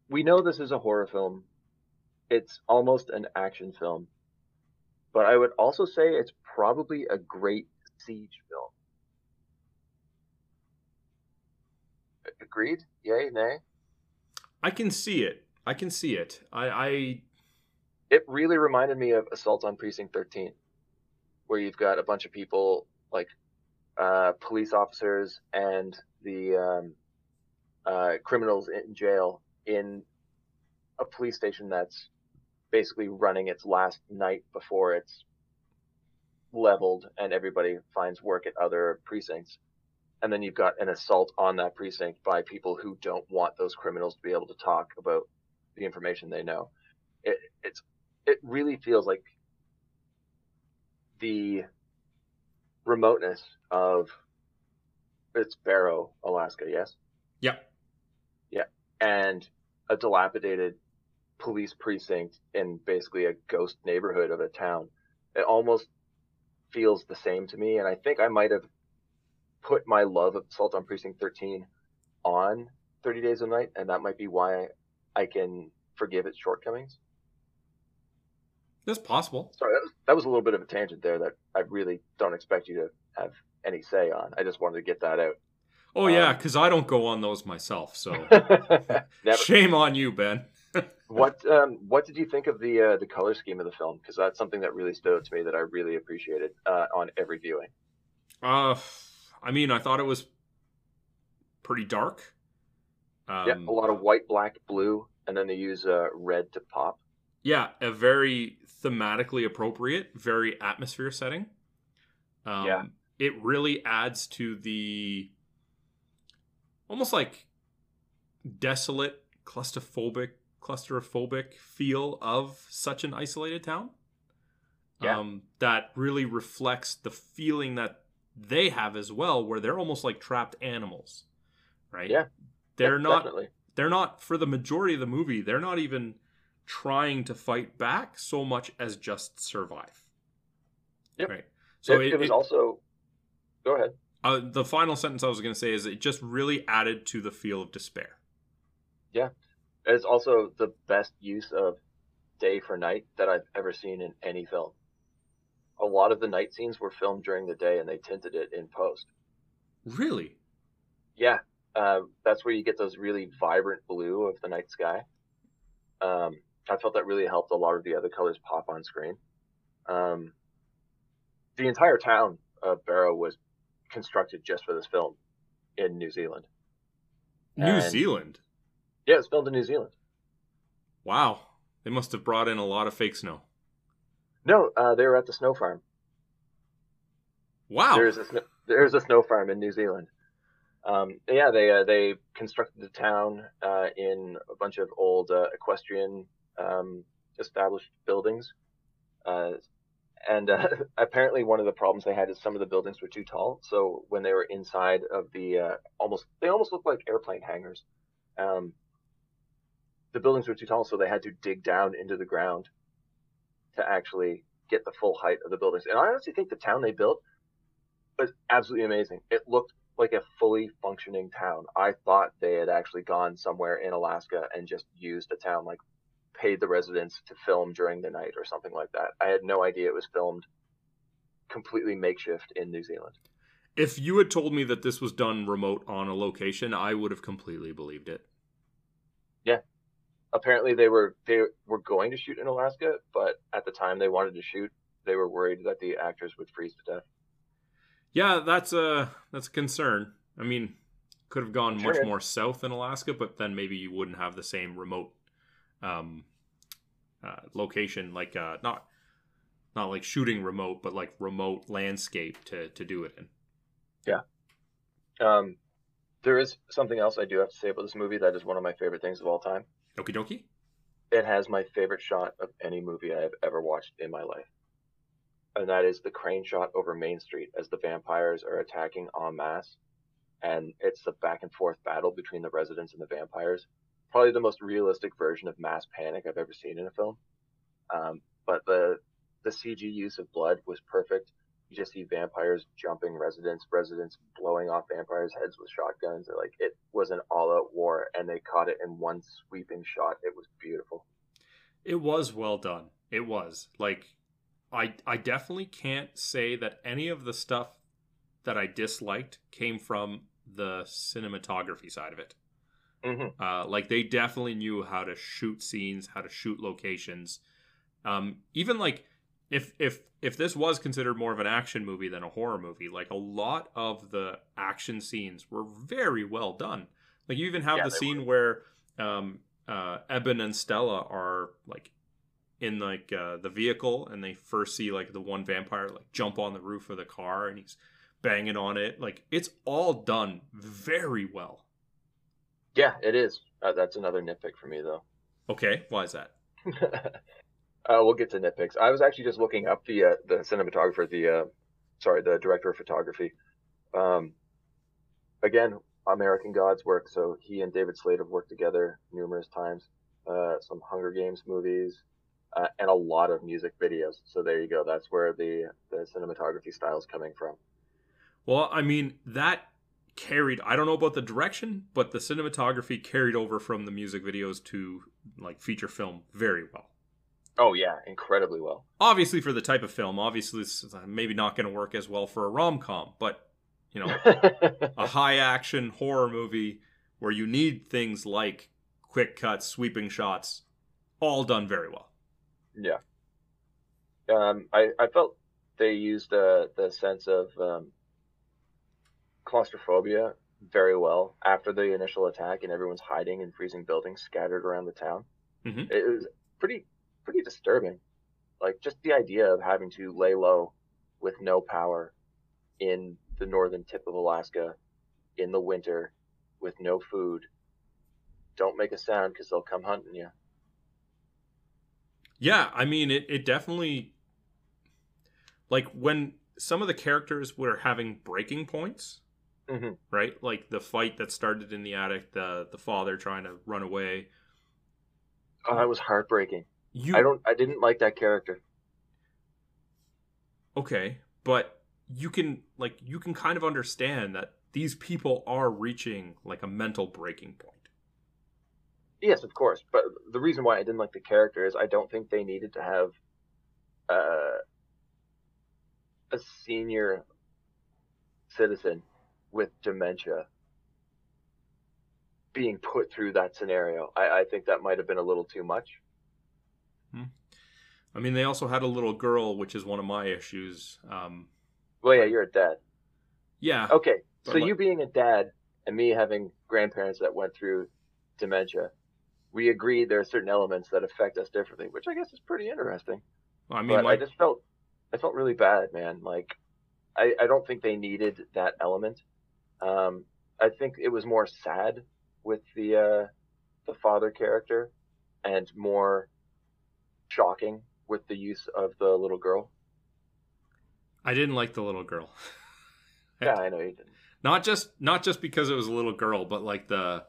we know this is a horror film. It's almost an action film, but I would also say it's probably a great siege film. Agreed? Yay? Nay? I can see it. I can see it. I, I it really reminded me of Assault on Precinct 13, where you've got a bunch of people like uh, police officers and the um, uh, criminals in jail in a police station that's basically running its last night before it's leveled and everybody finds work at other precincts. And then you've got an assault on that precinct by people who don't want those criminals to be able to talk about the information they know. It, it's it really feels like the remoteness of it's Barrow, Alaska, yes, Yep. yeah. and a dilapidated police precinct in basically a ghost neighborhood of a town. It almost feels the same to me, and I think I might have put my love of Assault on Precinct 13 on 30 Days of Night, and that might be why I can forgive its shortcomings. That's possible. Sorry, that was, that was a little bit of a tangent there that I really don't expect you to have any say on. I just wanted to get that out. Oh yeah, Um, because I don't go on those myself. So <laughs> <laughs> shame on you, Ben. <laughs> What um, what did you think of the uh, the color scheme of the film? Because that's something that really stood out to me that I really appreciated uh, on every viewing. Uh, I mean, I thought it was pretty dark. Um, yeah, a lot of white, black, blue, and then they use uh, red to pop. Yeah, a very thematically appropriate, very atmosphere setting. Um, Yeah. It really adds to the almost like desolate, claustrophobic, claustrophobic feel of such an isolated town. Yeah. Um, that really reflects the feeling that they have as well, where they're almost like trapped animals, right? Yeah. They're Yeah, not definitely. they're not for the majority of the movie they're not even trying to fight back so much as just survive Yep. right so it, it, it was it- also. Go ahead. uh, the final sentence i was going to say is it just really added to the feel of despair Yeah, It's also the best use of day for night that I've ever seen in any film. A lot of the night scenes were filmed during the day, and they tinted it in post. really Yeah, uh, that's where you get those really vibrant blue of the night sky. Um, I felt that really helped a lot of the other colors pop on screen. Um, the entire town of Barrow was constructed just for this film in New Zealand. new And- zealand Yeah, it's filmed in New Zealand. wow they must have brought in a lot of fake snow No, uh, they were at the snow farm. wow There's a snow, there's a snow farm in New Zealand. Um, yeah, they uh, they constructed the town uh, in a bunch of old uh, equestrian um, established buildings, uh, and uh, <laughs> apparently one of the problems they had is some of the buildings were too tall. So when they were inside of the uh, almost they almost looked like airplane hangars. Um, the buildings were too tall, so they had to dig down into the ground to actually get the full height of the buildings. And I honestly think the town they built was absolutely amazing. It looked like a fully functioning town. I thought they had actually gone somewhere in Alaska and just used a town, like paid the residents to film during the night or something like that. I had no idea it was filmed completely makeshift in New Zealand. if you had told me that this was done remote on a location i would have completely believed it Apparently they were they were going to shoot in Alaska, but at the time they wanted to shoot, they were worried that the actors would freeze to death. yeah that's a that's a concern i mean could have gone much more south in alaska but then maybe you wouldn't have the same remote um uh, location like uh not not like shooting remote but like remote landscape to to do it in Yeah. Um, there is something else I do have to say about this movie that is one of my favorite things of all time. Okie dokie it has my favorite shot of any movie I have ever watched in my life. And that is the crane shot over Main Street as the vampires are attacking en masse. And it's the back and forth battle between the residents and the vampires. Probably the most realistic version of mass panic I've ever seen in a film. Um, but the the CG use of blood was perfect. You just see vampires jumping residents, residents blowing off vampires' heads with shotguns. Like it was an all-out war, and they caught it in one sweeping shot. It was beautiful. it was well done it was like i i definitely can't say that any of the stuff that i disliked came from the cinematography side of it hmm Uh, like they definitely knew how to shoot scenes, how to shoot locations. Um, even like if if if this was considered more of an action movie than a horror movie, like a lot of the action scenes were very well done. Like you even have Yeah, the scene where um, uh, Eben and Stella are like in like uh, the vehicle, and they first see like the one vampire like jump on the roof of the car, and he's banging on it. Like it's all done very well. Yeah, it is. Uh, that's another nitpick for me, though. Okay, why is that? <laughs> uh, we'll get to nitpicks. I was actually just looking up the uh, the cinematographer, the uh, sorry, the director of photography. Um, again, American Gods work. So he and David Slade have worked together numerous times. uh, some Hunger Games movies, uh, and a lot of music videos. So there you go. That's where the the cinematography style is coming from. Well, I mean, that carried I don't know about the direction, but the cinematography carried over from the music videos to like feature film very well. Oh yeah, incredibly well. Obviously for the type of film, obviously it's maybe not going to work as well for a rom-com, but you know, <laughs> a high action horror movie where you need things like quick cuts, sweeping shots, all done very well. Yeah. Um, I, I felt they used uh, the sense of um, claustrophobia very well after the initial attack and everyone's hiding in freezing buildings scattered around the town. Mhm. It was pretty pretty disturbing. Like just the idea of having to lay low with no power in the northern tip of Alaska in the winter with no food. Don't make a sound because they'll come hunting you. Yeah, I mean it it definitely like when some of the characters were having breaking points, hmm right? Like the fight that started in the attic, the the father trying to run away. Oh, that was heartbreaking. You I don't. I didn't like that character. okay, but you can like you can kind of understand that these people are reaching like a mental breaking point. Yes, of course. But the reason why I didn't like the character is I don't think they needed to have uh, a senior citizen with dementia being put through that scenario. I, I think that might have been a little too much. I mean, they also had a little girl, which is one of my issues. Um, Well, yeah, you're a dad. yeah, Okay, so like- you being a dad and me having grandparents that went through dementia, we agree there are certain elements that affect us differently, which I guess is pretty interesting. I mean, my, I just felt I felt really bad, man. Like I, I don't think they needed that element. Um, I think it was more sad with the uh, the father character, and more shocking with the use of the little girl. I didn't like the little girl. <laughs> Yeah, I know you didn't. not just not just because it was a little girl, but like the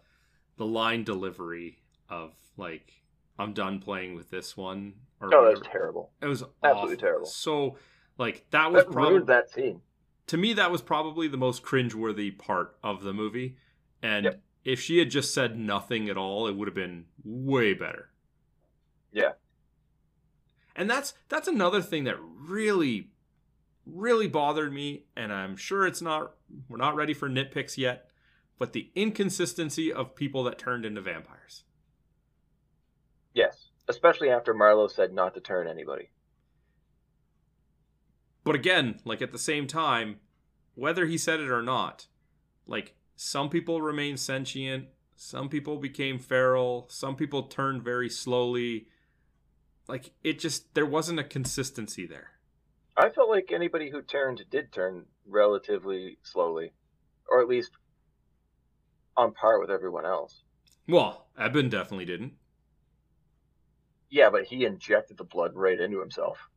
the line delivery of like I'm done playing with this one. Or oh, No, that's whatever. terrible. It was absolutely awful. terrible. So like that was That probably that scene. to me that was probably the most cringeworthy part of the movie. And Yep. if she had just said nothing at all, it would have been way better. Yeah. And that's that's another thing that really really bothered me and I'm sure it's not we're not ready for nitpicks yet, but the inconsistency of people that turned into vampires. Yes, especially after Marlowe said not to turn anybody. But again, like at the same time, whether he said it or not, like some people remain sentient, some people became feral, some people turned very slowly. Like it just there wasn't a consistency there. I felt like anybody who turned did turn relatively slowly, or at least on par with everyone else. Well, Eben definitely didn't. Yeah, but he injected the blood right into himself.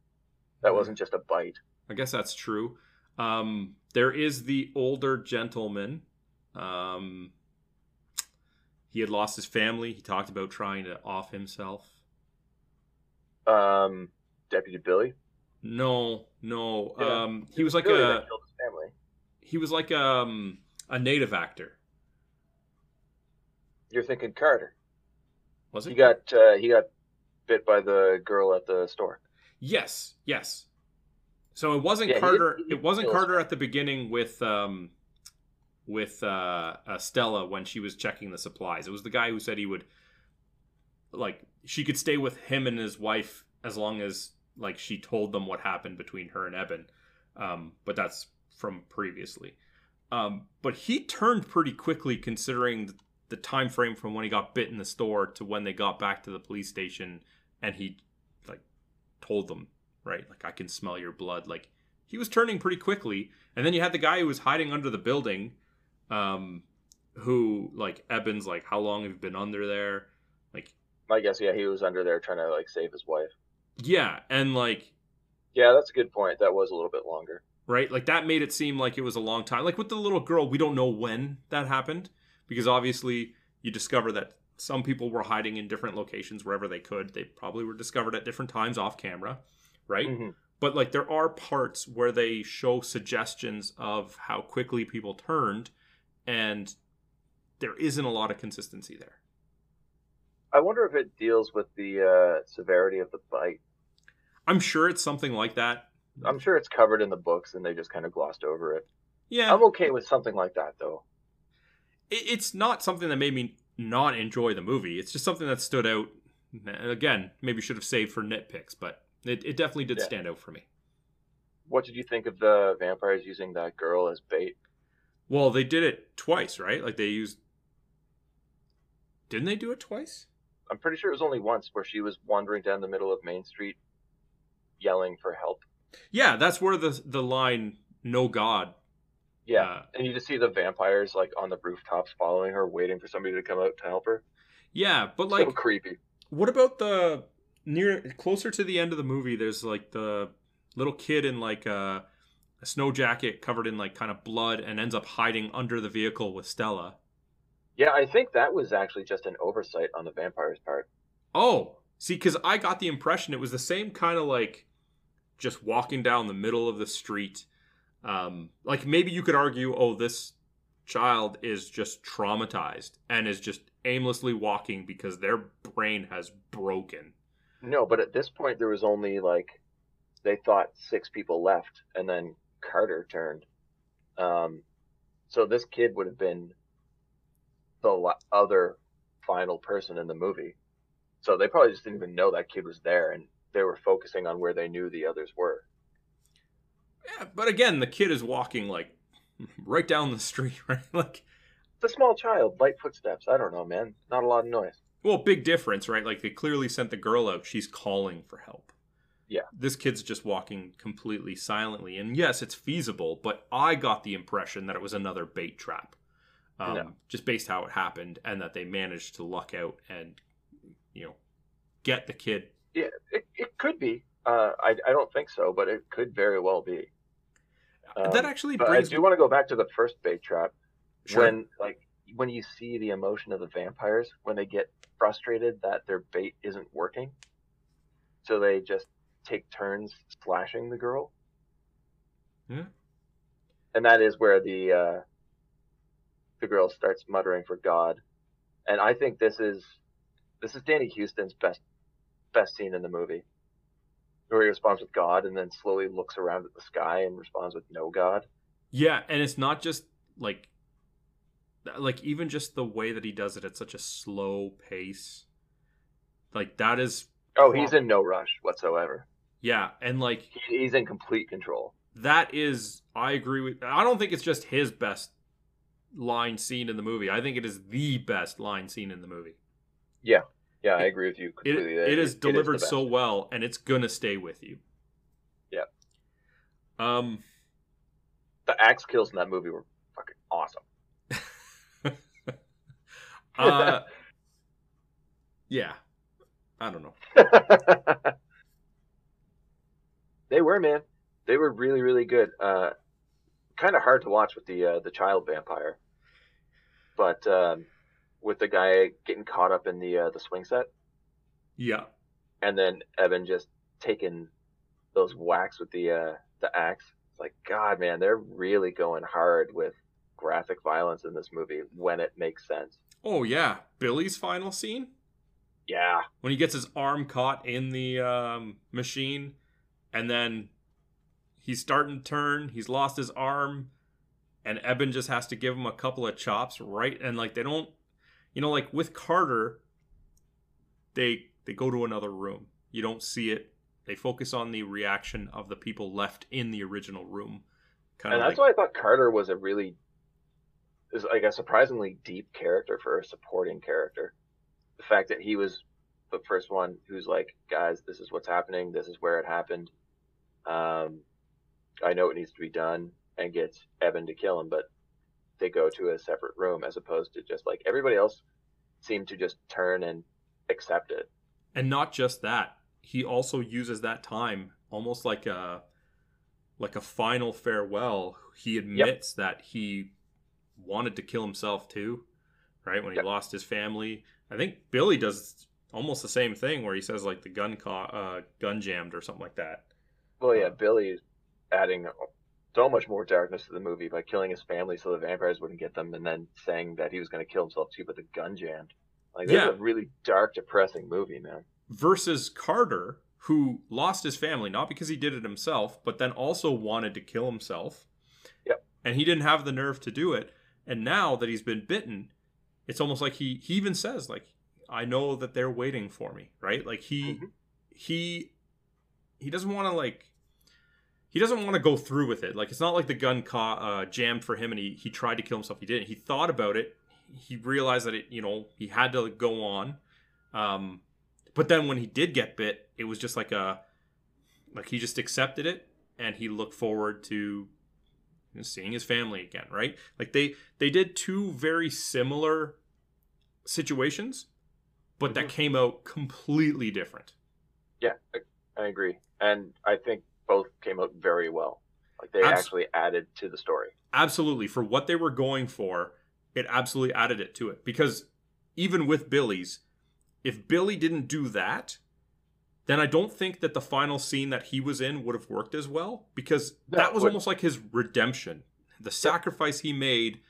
That wasn't just a bite. I guess that's true. Um, there is the older gentleman. Um, he had lost his family. He talked about trying to off himself. Um, Deputy Billy. No, no. Yeah. Um, he was like Billy a he was like um a native actor. You're thinking Carter. Was it? He got uh, he got bit by the girl at the store. yes, yes. So it wasn't Yeah, Carter. didn't- he it wasn't Carter at the beginning with um with uh, uh Stella when she was checking the supplies. It was the guy who said he would like she could stay with him and his wife as long as like she told them what happened between her and Eben. Um, but that's from previously. Um, but he turned pretty quickly considering the, time frame from when he got bit in the store to when they got back to the police station and he like told them, right? Like I can smell your blood. Like he was turning pretty quickly. And then you had the guy who was hiding under the building, um, who like Eben's like, How long have you been under there? I guess yeah, he was under there trying to like save his wife. Yeah, and like Yeah, that's a good point. That was a little bit longer. right, like that made it seem like it was a long time. Like with the little girl, we don't know when that happened because obviously you discover that some people were hiding in different locations wherever they could. They probably were discovered at different times off camera, right? Mhm. But like there are parts where they show suggestions of how quickly people turned, and there isn't a lot of consistency there. I wonder if it deals with the uh, severity of the bite. I'm sure it's something like that. I'm sure it's covered in the books and they just kind of glossed over it. Yeah, I'm okay with something like that though. it's not something that made me not enjoy the movie. It's just something that stood out. Again, maybe should have saved for nitpicks, but it, it definitely did Yeah. stand out for me. What did you think of the vampires using that girl as bait? Well, they did it twice, right? Like they used. Didn't they do it twice? I'm pretty sure it was only once where she was wandering down the middle of Main Street yelling for help. Yeah, that's where the the line "No God." Yeah. uh, and you just see the vampires like on the rooftops following her, waiting for somebody to come out to help her. yeah, but so like, creepy. what about the near closer to the end of the movie? There's like the little kid in like a, a snow jacket covered in like kind of blood and ends up hiding under the vehicle with Stella. Yeah, I think that was actually just an oversight on the vampires' part. Oh, see, because I got the impression it was the same kind of like just walking down the middle of the street. Um, like maybe you could argue, oh, this child is just traumatized and is just aimlessly walking because their brain has broken. No, but at this point there was only like they thought six people left, and then Carter turned. Um, so this kid would have been the other final person in the movie. So they probably just didn't even know that kid was there, and they were focusing on where they knew the others were. Yeah, but again, the kid is walking like <laughs> right down the street, <laughs> right? Like, It's a small child, light footsteps. I don't know, man. Not a lot of noise. well, big difference, right? Like they clearly sent the girl out. She's calling for help. Yeah. This kid's just walking completely silently. And yes, it's feasible, but I got the impression that it was another bait trap. Um, No. Just based how it happened and that they managed to luck out and, you know, get the kid. Yeah, it, it could be. Uh, I, I don't think so, but it could very well be. Um, that actually But I do want to go back to the first bait trap. Sure. when like when you see the emotion of the vampires when they get frustrated that their bait isn't working so they just take turns slashing the girl Yeah. and that is where the uh the girl starts muttering for god. And i think this is this is danny huston's best best scene in the movie where he responds with god and then slowly looks around at the sky and responds with no god. Yeah, and it's not just like like even just the way that he does it at such a slow pace. Like that is oh he's in no rush whatsoever. Yeah, and like he, he's in complete control. that is I agree with I don't think it's just his best line scene in the movie. I think it is the best line scene in the movie. Yeah, Yeah, I agree with you It, completely. it is delivered best. so well and it's going to stay with you. Yeah. Um The axe kills in that movie were fucking awesome. <laughs> uh yeah. I don't know. <laughs> they were man. They were really really good. Uh, kind of hard to watch with the uh, the child vampire, but um, with the guy getting caught up in the uh, the swing set, Yeah. and then Eben just taking those whacks with the uh, the axe. It's like God, man, they're really going hard with graphic violence in this movie when it makes sense. Oh yeah, Billy's final scene Yeah, when he gets his arm caught in the um, machine, and then he's starting to turn. He's lost his arm, and Eben just has to give him a couple of chops, right? And like they don't, you know, like with Carter, they they go to another room. You don't see it. They focus on the reaction of the people left in the original room. Kind and that's like, why I thought Carter was a really is like a surprisingly deep character for a supporting character. The fact that he was the first one who's like, guys, this is what's happening. This is where it happened. Um, I know it needs to be done, and gets Eben to kill him, but they go to a separate room as opposed to just like everybody else seemed to just turn and accept it. and not just that he also uses that time almost like a like a final farewell he admits that he wanted to kill himself too right when he Yep. lost his family I think Billy does almost the same thing where he says like the gun ca- uh, gun jammed or something like that. Well, yeah, Uh, Billy adding so much more darkness to the movie by killing his family so the vampires wouldn't get them, and then saying that he was going to kill himself too, but the gun jammed. Like, this Yeah. a really dark, depressing movie, man. Versus Carter, who lost his family not because he did it himself, but then also wanted to kill himself. Yep. And he didn't have the nerve to do it. And now that he's been bitten, it's almost like he he even says like I know that they're waiting for me, right? Like he Mhm. he he doesn't want to like he doesn't want to go through with it. Like it's not like the gun ca- uh, jammed for him and he he tried to kill himself. He didn't. He thought about it. He realized that it you know he had to go on. Um, but then when he did get bit, it was just like a like he just accepted it and he looked forward to seeing his family again. Right? Like they they did two very similar situations, but that Mhm. came out completely different. Yeah, I, I agree. And I think both came out very well. Like, they Abs- actually added to the story. absolutely. For what they were going for it absolutely added it to it. Because even with billy's if billy didn't do that then i don't think that the final scene that he was in would have worked as well. Because No, that was almost like his redemption. The sacrifice he made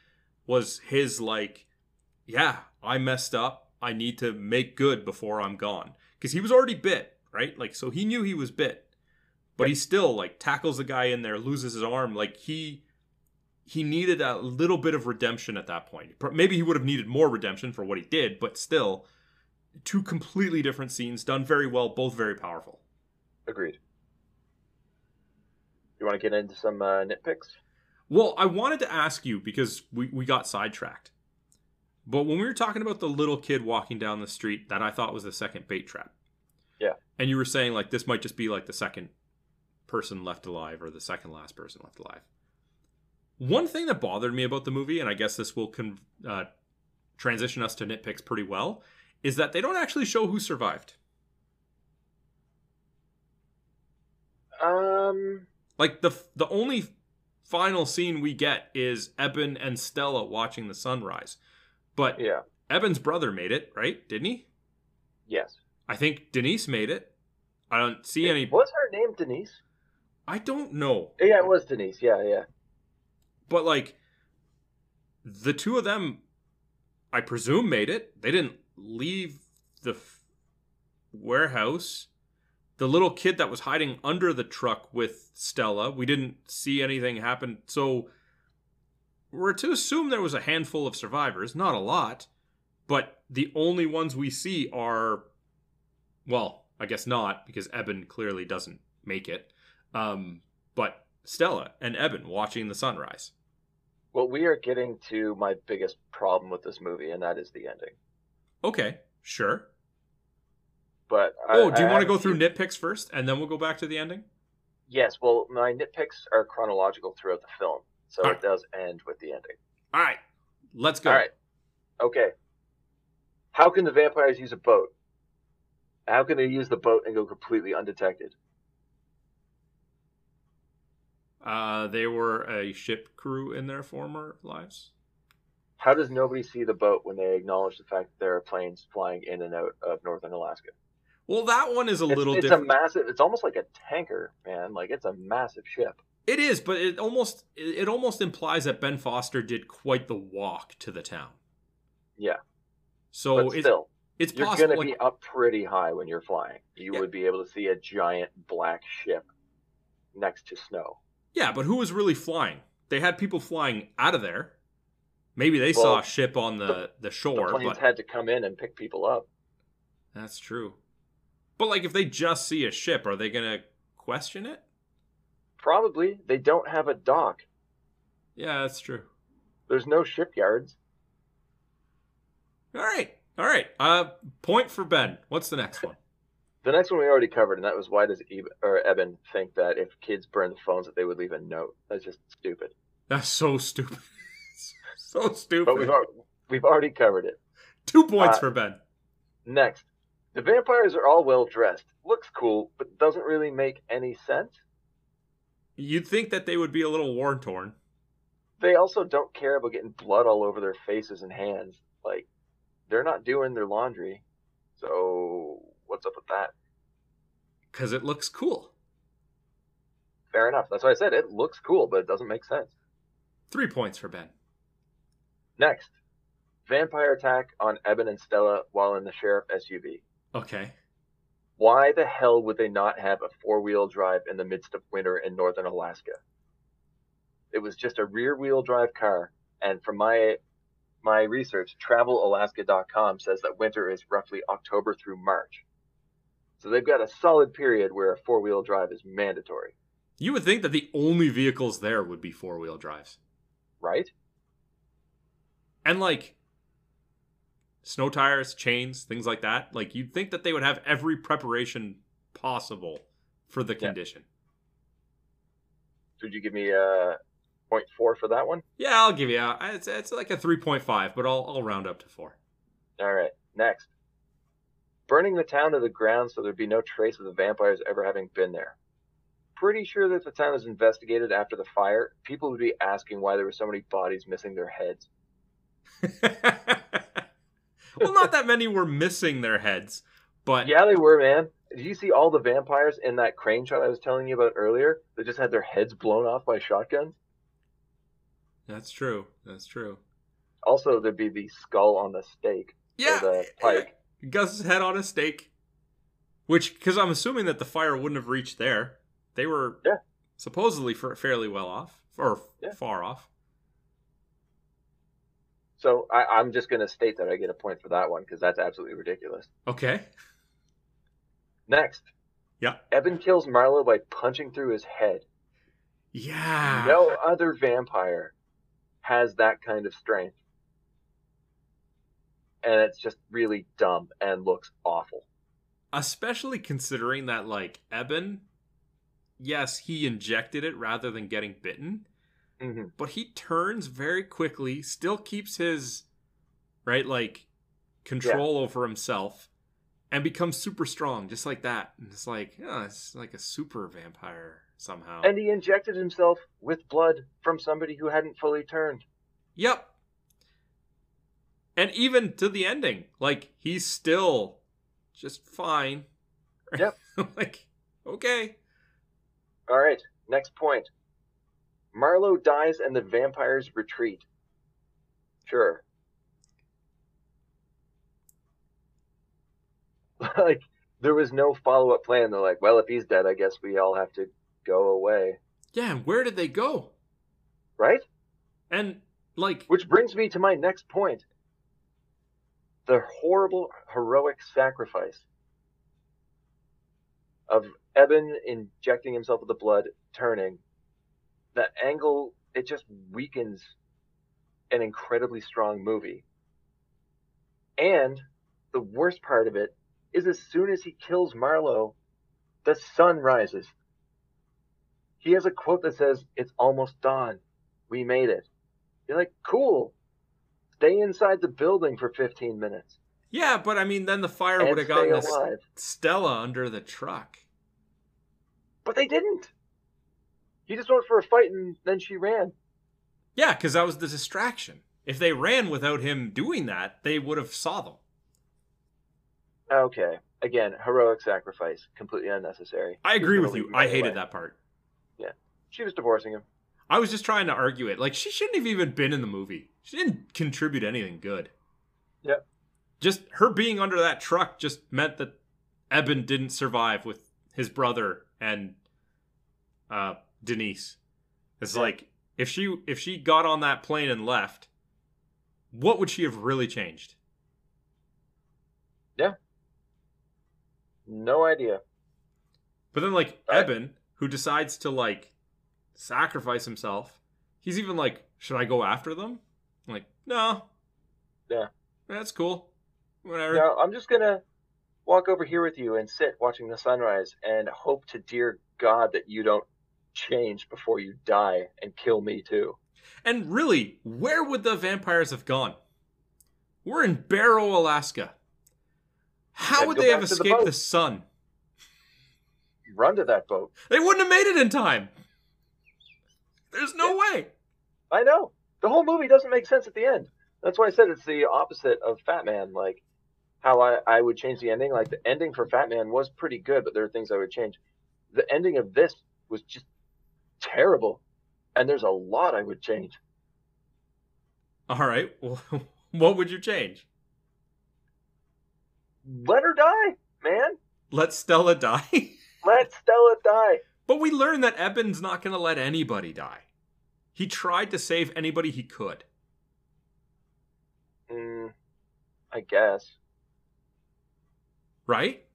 was his like yeah i messed up. I need to make good before i'm gone. Because he was already bit right? Like so he knew he was bit but he still like tackles the guy in there loses his arm like he he needed a little bit of redemption at that point. Maybe he would have needed more redemption for what he did, but still, two completely different scenes done very well, both very powerful. Agreed. You want to get into some uh, nitpicks? Well, I wanted to ask you because we, we got sidetracked. But when we were talking about the little kid walking down the street that I thought was the second bait trap. Yeah. And you were saying like this might just be like the second person left alive or the second last person left alive. One thing that bothered me about the movie, and I guess this will con- uh, transition us to nitpicks pretty well, is that they don't actually show who survived. Um, Like the the only final scene we get is Eben and Stella watching the sunrise. But yeah, Eben's brother made it, right? Didn't he? yes. I think Denise made it. I don't see any. Was her name Denise? I don't know. Yeah, it was Denise. Yeah, yeah. But like the two of them, I presume made it. They didn't leave the f- warehouse. The little kid that was hiding under the truck with Stella, we didn't see anything happen. So we're to assume there was a handful of survivors, not a lot, but the only ones we see are, well, I guess not because Eben clearly doesn't make it. Um, but Stella and Eben watching the sunrise. Well, we are getting to my biggest problem with this movie, and that is the ending. Okay, sure. But Oh, I, do you I want to go through seen- nitpicks first, and then we'll go back to the ending? Yes. Well, my nitpicks are chronological throughout the film, so it does end with the ending. All right, let's go. All right. Okay. How can the vampires use a boat? How can they use the boat and go completely undetected? Uh, they were a ship crew in their former lives. How does nobody see the boat when they acknowledge the fact that there are planes flying in and out of northern Alaska? Well, that one is a It's, little it's different. a massive. It's almost like a tanker, man. Like it's a massive ship. it is, but it almost it almost implies that Ben Foster did quite the walk to the town. Yeah, So but it's still, it's you're going to like- be up pretty high when you're flying. You Yeah. would be able to see a giant black ship next to snow. Yeah, but who was really flying? They had people flying out of there. Maybe they saw a ship on the the The shore, planes but had to come in and pick people up. that's true. But like, if they just see a ship, are they gonna question it? Probably they don't have a dock. Yeah, that's true. There's no shipyards. All right, all right. Uh, point for Ben. What's the next one? The next one we already covered, and that was why does Eb- or Eben think that if kids burn the phones that they would leave a note? That's just stupid. That's so stupid. <laughs> so stupid. But we've al- we've already covered it. Two points uh, for Ben. Next, the vampires are all well dressed. Looks cool, but doesn't really make any sense. You'd think that they would be a little war torn. They also don't care about getting blood all over their faces and hands. Like they're not doing their laundry. So what's up with that? Because it looks cool. Fair enough. That's why I said it looks cool, but it doesn't make sense. Three points for Ben. Next, vampire attack on Eben and Stella while in the sheriff SUV. Okay. Why the hell would they not have a four wheel drive in the midst of winter in northern Alaska? It was just a rear wheel drive car, and from my my research, travelalaska.com says that winter is roughly October through March. So they've got a solid period where a four wheel drive is mandatory, You would think that the only vehicles there would be four wheel drives. right? And like snow tires, chains, things like that. Like you'd think that they would have every preparation possible for the condition. So would you give me a point four for that one? Yeah, I'll give you. A, it's it's like a three point five, but I'll I'll round up to four. All right, next. Burning the town to the ground so there'd be no trace of the vampires ever having been there. Pretty sure that if the town was investigated after the fire, people would be asking why there were so many bodies missing their heads. <laughs> well, not that many were missing their heads, but Yeah, they were, man. Did you see all the vampires in that crane shot I was telling you about earlier? That just had their heads blown off by shotguns? that's true. That's true. Also, there'd be the skull on the stake. Yeah, the pike. Gus's head on a stake. Which, because I'm assuming that the fire wouldn't have reached there. They were Yeah. supposedly for, fairly well off, or Yeah. far off. So I, I'm just going to state that I get a point for that one because that's absolutely ridiculous. Okay. Next, Yeah. Eben kills Marlowe by punching through his head. Yeah. No other vampire has that kind of strength. And it's just really dumb and looks awful. Especially considering that, like, Eben, yes, he injected it rather than getting bitten, hmm but he turns very quickly, still keeps his, right, like, control over himself, and becomes super strong, just like that. And it's like, oh, it's like a super vampire somehow. And he injected himself with blood from somebody who hadn't fully turned. Yep. And even to the ending, like he's still just fine. Yep. <laughs> like, okay. All right, next point. Marlowe dies and the vampires retreat. Sure. <laughs> like, there was no follow up plan. They're like, well, if he's dead, I guess we all have to go away. Yeah, and where did they go? Right? And like Which brings me to my next point the horrible, heroic sacrifice of Eben injecting himself with the blood, turning. That angle, it just weakens an incredibly strong movie. And the worst part of it is as soon as he kills Marlowe, the sun rises. He has a quote that says, It's almost dawn. We made it. You're like, cool. Stay inside the building for 15 minutes. Yeah, but I mean then the fire would have gotten alive. Stella under the truck. But they didn't. He just went for a fight and then she ran. Yeah, because that was the distraction. If they ran without him doing that, they would have saw them. Okay. Again, heroic sacrifice. Completely unnecessary. I agree with you. I hated away. that part. Yeah, she was divorcing him. I was just trying to argue it. Like she shouldn't have even been in the movie. She didn't contribute anything good. Yep. Just her being under that truck just meant that Eben didn't survive with his brother and uh, Denise. It's Yeah. like if she if she got on that plane and left, what would she have really changed? Yeah. No idea. But then like Right. Eben, who decides to like sacrifice himself, he's even like, should I go after them? I'm like, no. Yeah. That's cool. Whatever. Now, I'm just going to walk over here with you and sit watching the sunrise and hope to dear God that you don't change before you die and kill me too. And really, where would the vampires have gone? We're in Barrow, Alaska. How would go they have to the escaped the sun? Run to that boat. They wouldn't have made it in time. There's no way. I know. The whole movie doesn't make sense at the end. That's why I said it's the opposite of Fatman. Like how I, I would change the ending. Like the ending for Fatman was pretty good, but there are things I would change. The ending of this was just terrible, and there's a lot I would change. All right. Well, <laughs> what would you change? Let her die, man. Let Stella die? <laughs> Let Stella die. But we learned that Eben's not going to let anybody die. He tried to save anybody he could. Mm, I guess. Right?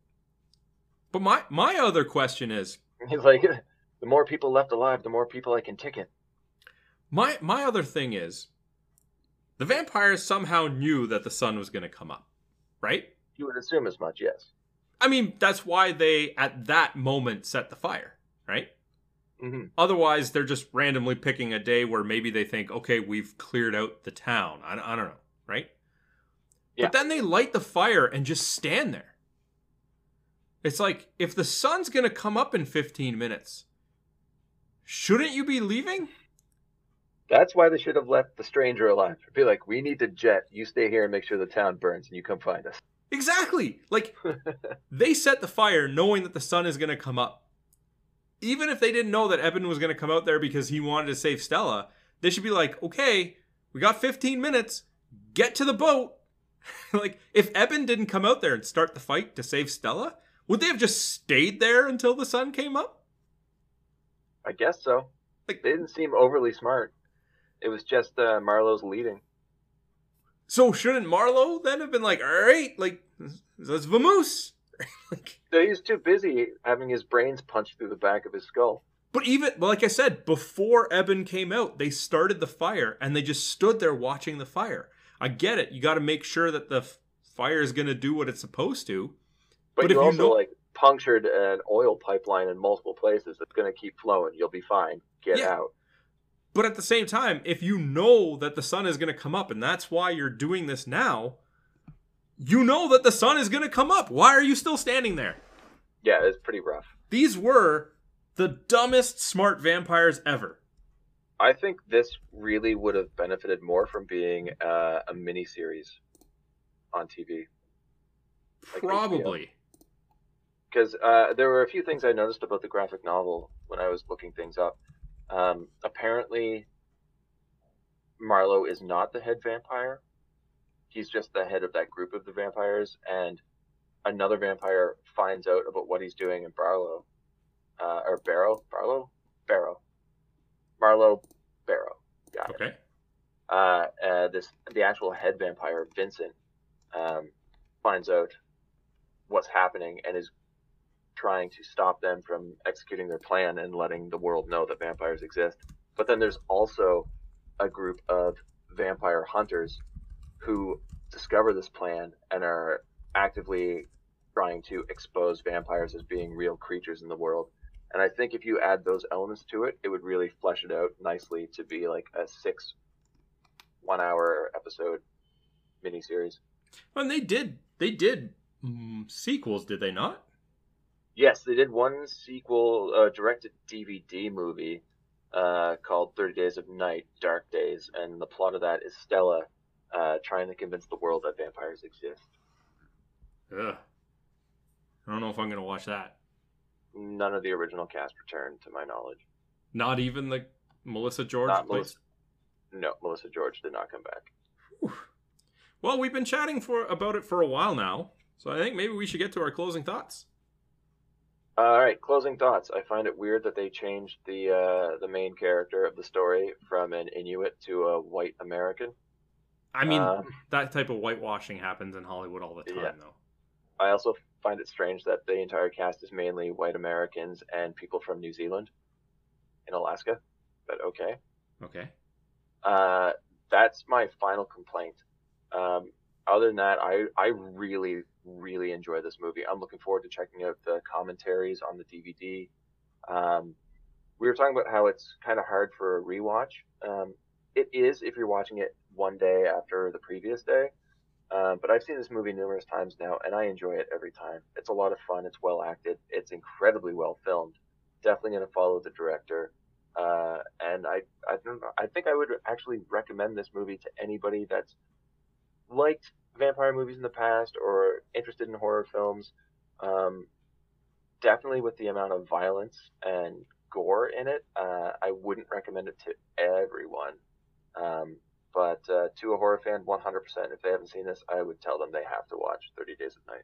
But my my other question is <laughs> He's like, the more people left alive, the more people I can ticket. my my other thing is the vampires somehow knew that the sun was going to come up, right? You would assume as much, yes. I mean, that's why they at that moment set the fire, right? hmm Otherwise, they're just randomly picking a day where maybe they think, okay, we've cleared out the town. I, I don't know, right? Yeah. But then they light the fire and just stand there. It's like, if the sun's going to come up in 15 minutes, shouldn't you be leaving? That's why they should have left the stranger alive. Be like, we need to jet. You stay here and make sure the town burns, and you come find us. Exactly. Like, <laughs> they set the fire knowing that the sun is going to come up. Even if they didn't know that Eben was going to come out there because he wanted to save Stella, they should be like, okay, we got 15 minutes. Get to the boat. <laughs> like, if Eben didn't come out there and start the fight to save Stella, would they have just stayed there until the sun came up? I guess so. Like- they didn't seem overly smart. It was just uh, Marlowe's leading. So shouldn't Marlowe then have been like, all right, like, let's vamoose? <laughs> like, So he was too busy having his brains punched through the back of his skull. But even like I said, before Eben came out, they started the fire and they just stood there watching the fire. I get it. You got to make sure that the f- fire is going to do what it's supposed to. But, But you if you know- like punctured an oil pipeline in multiple places that's going to keep flowing. You'll be fine. Get Yeah. out. But at the same time, if you know that the sun is going to come up and that's why you're doing this now, you know that the sun is going to come up. Why are you still standing there? Yeah, it's pretty rough. These were the dumbest smart vampires ever. I think this really would have benefited more from being uh, a mini series on TV. Like Probably. because uh, there were a few things I noticed about the graphic novel when I was looking things up. Um, apparently, Marlowe is not the head vampire. He's just the head of that group of the vampires, and another vampire finds out about what he's doing in Barlow, uh, or Barrow, Barlow, Barrow, Marlowe, Barrow. Got it Okay. uh, uh, this the actual head vampire Vincent um, finds out what's happening and is trying to stop them from executing their plan and letting the world know that vampires exist. But then there's also a group of vampire hunters who discover this plan and are actively trying to expose vampires as being real creatures in the world. And I think if you add those elements to it, it would really flesh it out nicely to be like a six one hour episode miniseries. And they did. They did mm, sequels, did they not? Yes, they did one sequel, uh, directed DVD movie uh, called 30 Days of Night, Dark Days, and the plot of that is Stella uh, trying to convince the world that vampires exist. Ugh. I don't know if I'm gonna watch that. None of the original cast returned, to my knowledge. Not even the Melissa George. Not? Melissa. No, Melissa George did not come back. Well, we've been chatting for about it for a while now, so I think maybe we should get to our closing thoughts. All right, closing thoughts. I find it weird that they changed the uh, the main character of the story from an Inuit to a white American. I mean, Um, that type of whitewashing happens in Hollywood all the time, Yeah. though. I also find it strange that the entire cast is mainly white Americans and people from New Zealand in Alaska. But okay. Okay. Uh, that's my final complaint. Um, other than that, I, I really, really enjoy this movie. I'm looking forward to checking out the commentaries on the DVD. Um, we were talking about how it's kind of hard for a rewatch. Um, it is if you're watching it one day after the previous day. Uh, but I've seen this movie numerous times now, and I enjoy it every time. It's a lot of fun. It's well acted. It's incredibly well filmed. Definitely going to follow the director. Uh, and I, I. I think I would actually recommend this movie to anybody that's liked vampire movies in the past or interested in horror films, um, definitely with the amount of violence and gore in it, uh, I wouldn't recommend it to everyone. Um, but uh, to a horror fan, 100%, if they haven't seen this, I would tell them they have to watch 30 Days of Night.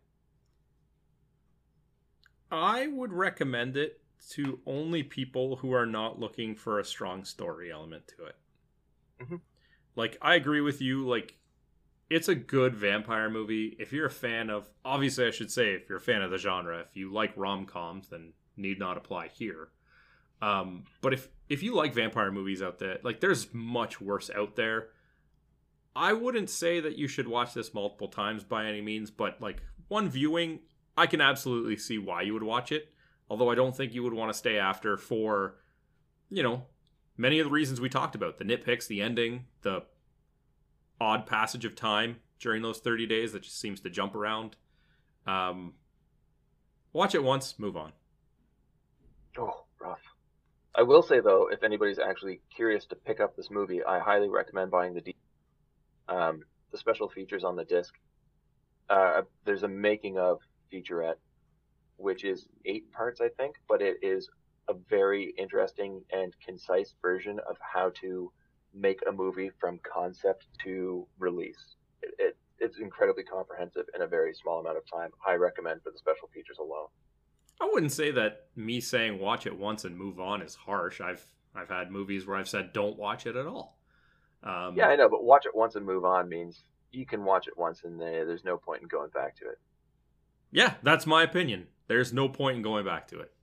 I would recommend it to only people who are not looking for a strong story element to it. Mhm. Like, I agree with you. Like, it's a good vampire movie. If you're a fan of, obviously, I should say, if you're a fan of the genre, if you like rom coms, then need not apply here. Um, but if if you like vampire movies out there, like, there's much worse out there. I wouldn't say that you should watch this multiple times by any means, but like one viewing, I can absolutely see why you would watch it. Although I don't think you would want to stay after for, you know, many of the reasons we talked about the nitpicks, the ending, the odd passage of time during those 30 days that just seems to jump around. Um, watch it once, move on. Oh, rough. I will say though, if anybody's actually curious to pick up this movie, I highly recommend buying the D- um, the special features on the disc. Uh, there's a making of featurette, which is eight parts, I think, but it is a very interesting and concise version of how to make a movie from concept to release. It, it it's incredibly comprehensive in a very small amount of time. I recommend for the special features alone. I wouldn't say that me saying watch it once and move on is harsh. I've I've had movies where I've said don't watch it at all. Um, Yeah, I know, but watch it once and move on means you can watch it once and there- there's no point in going back to it. yeah, that's my opinion. There's no point in going back to it.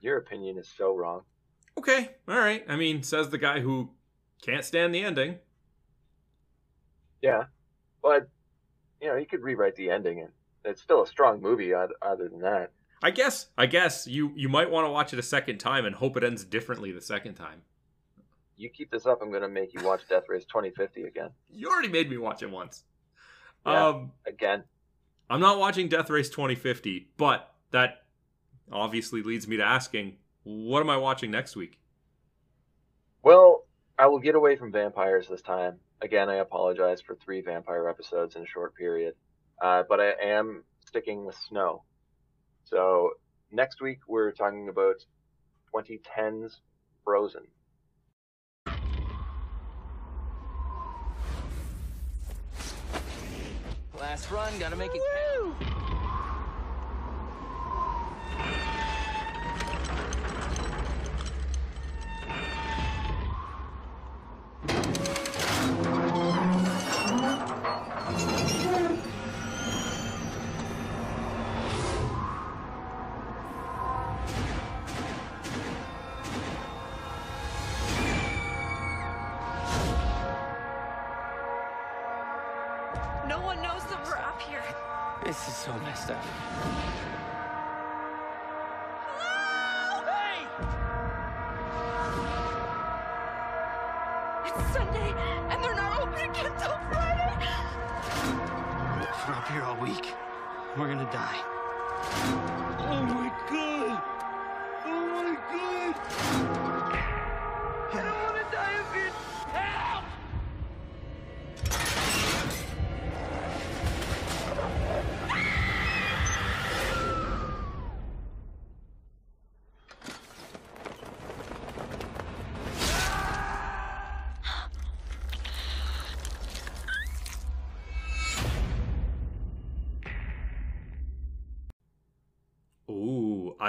Your opinion is so wrong. Okay, all right. I mean, says the guy who can't stand the ending. Yeah, but you know you could rewrite the ending, and it's still a strong movie. Other than that, I guess. I guess you you might want to watch it a second time and hope it ends differently the second time. you keep this up, I'm gonna make you watch Death Race 2050 again. You already made me watch it once. Yeah. Um, Again, I'm not watching Death Race 2050, but that obviously leads me to asking, what am I watching next week? well, I will get away from vampires this time. Again, I apologize for three vampire episodes in a short period, uh, but I am sticking with snow. So next week we're talking about 2010's Frozen. Last run, gotta make it count.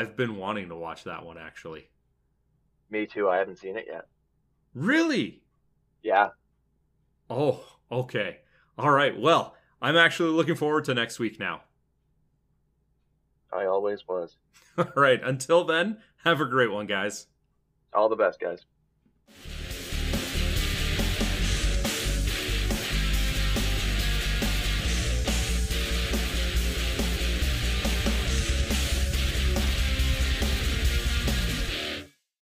I've been wanting to watch that one actually. Me too. I haven't seen it yet. Really? Yeah, Oh, okay. All right. Well, I'm actually looking forward to next week now. I always was. <laughs> All right. Until then, have a great one, guys. All the best, guys.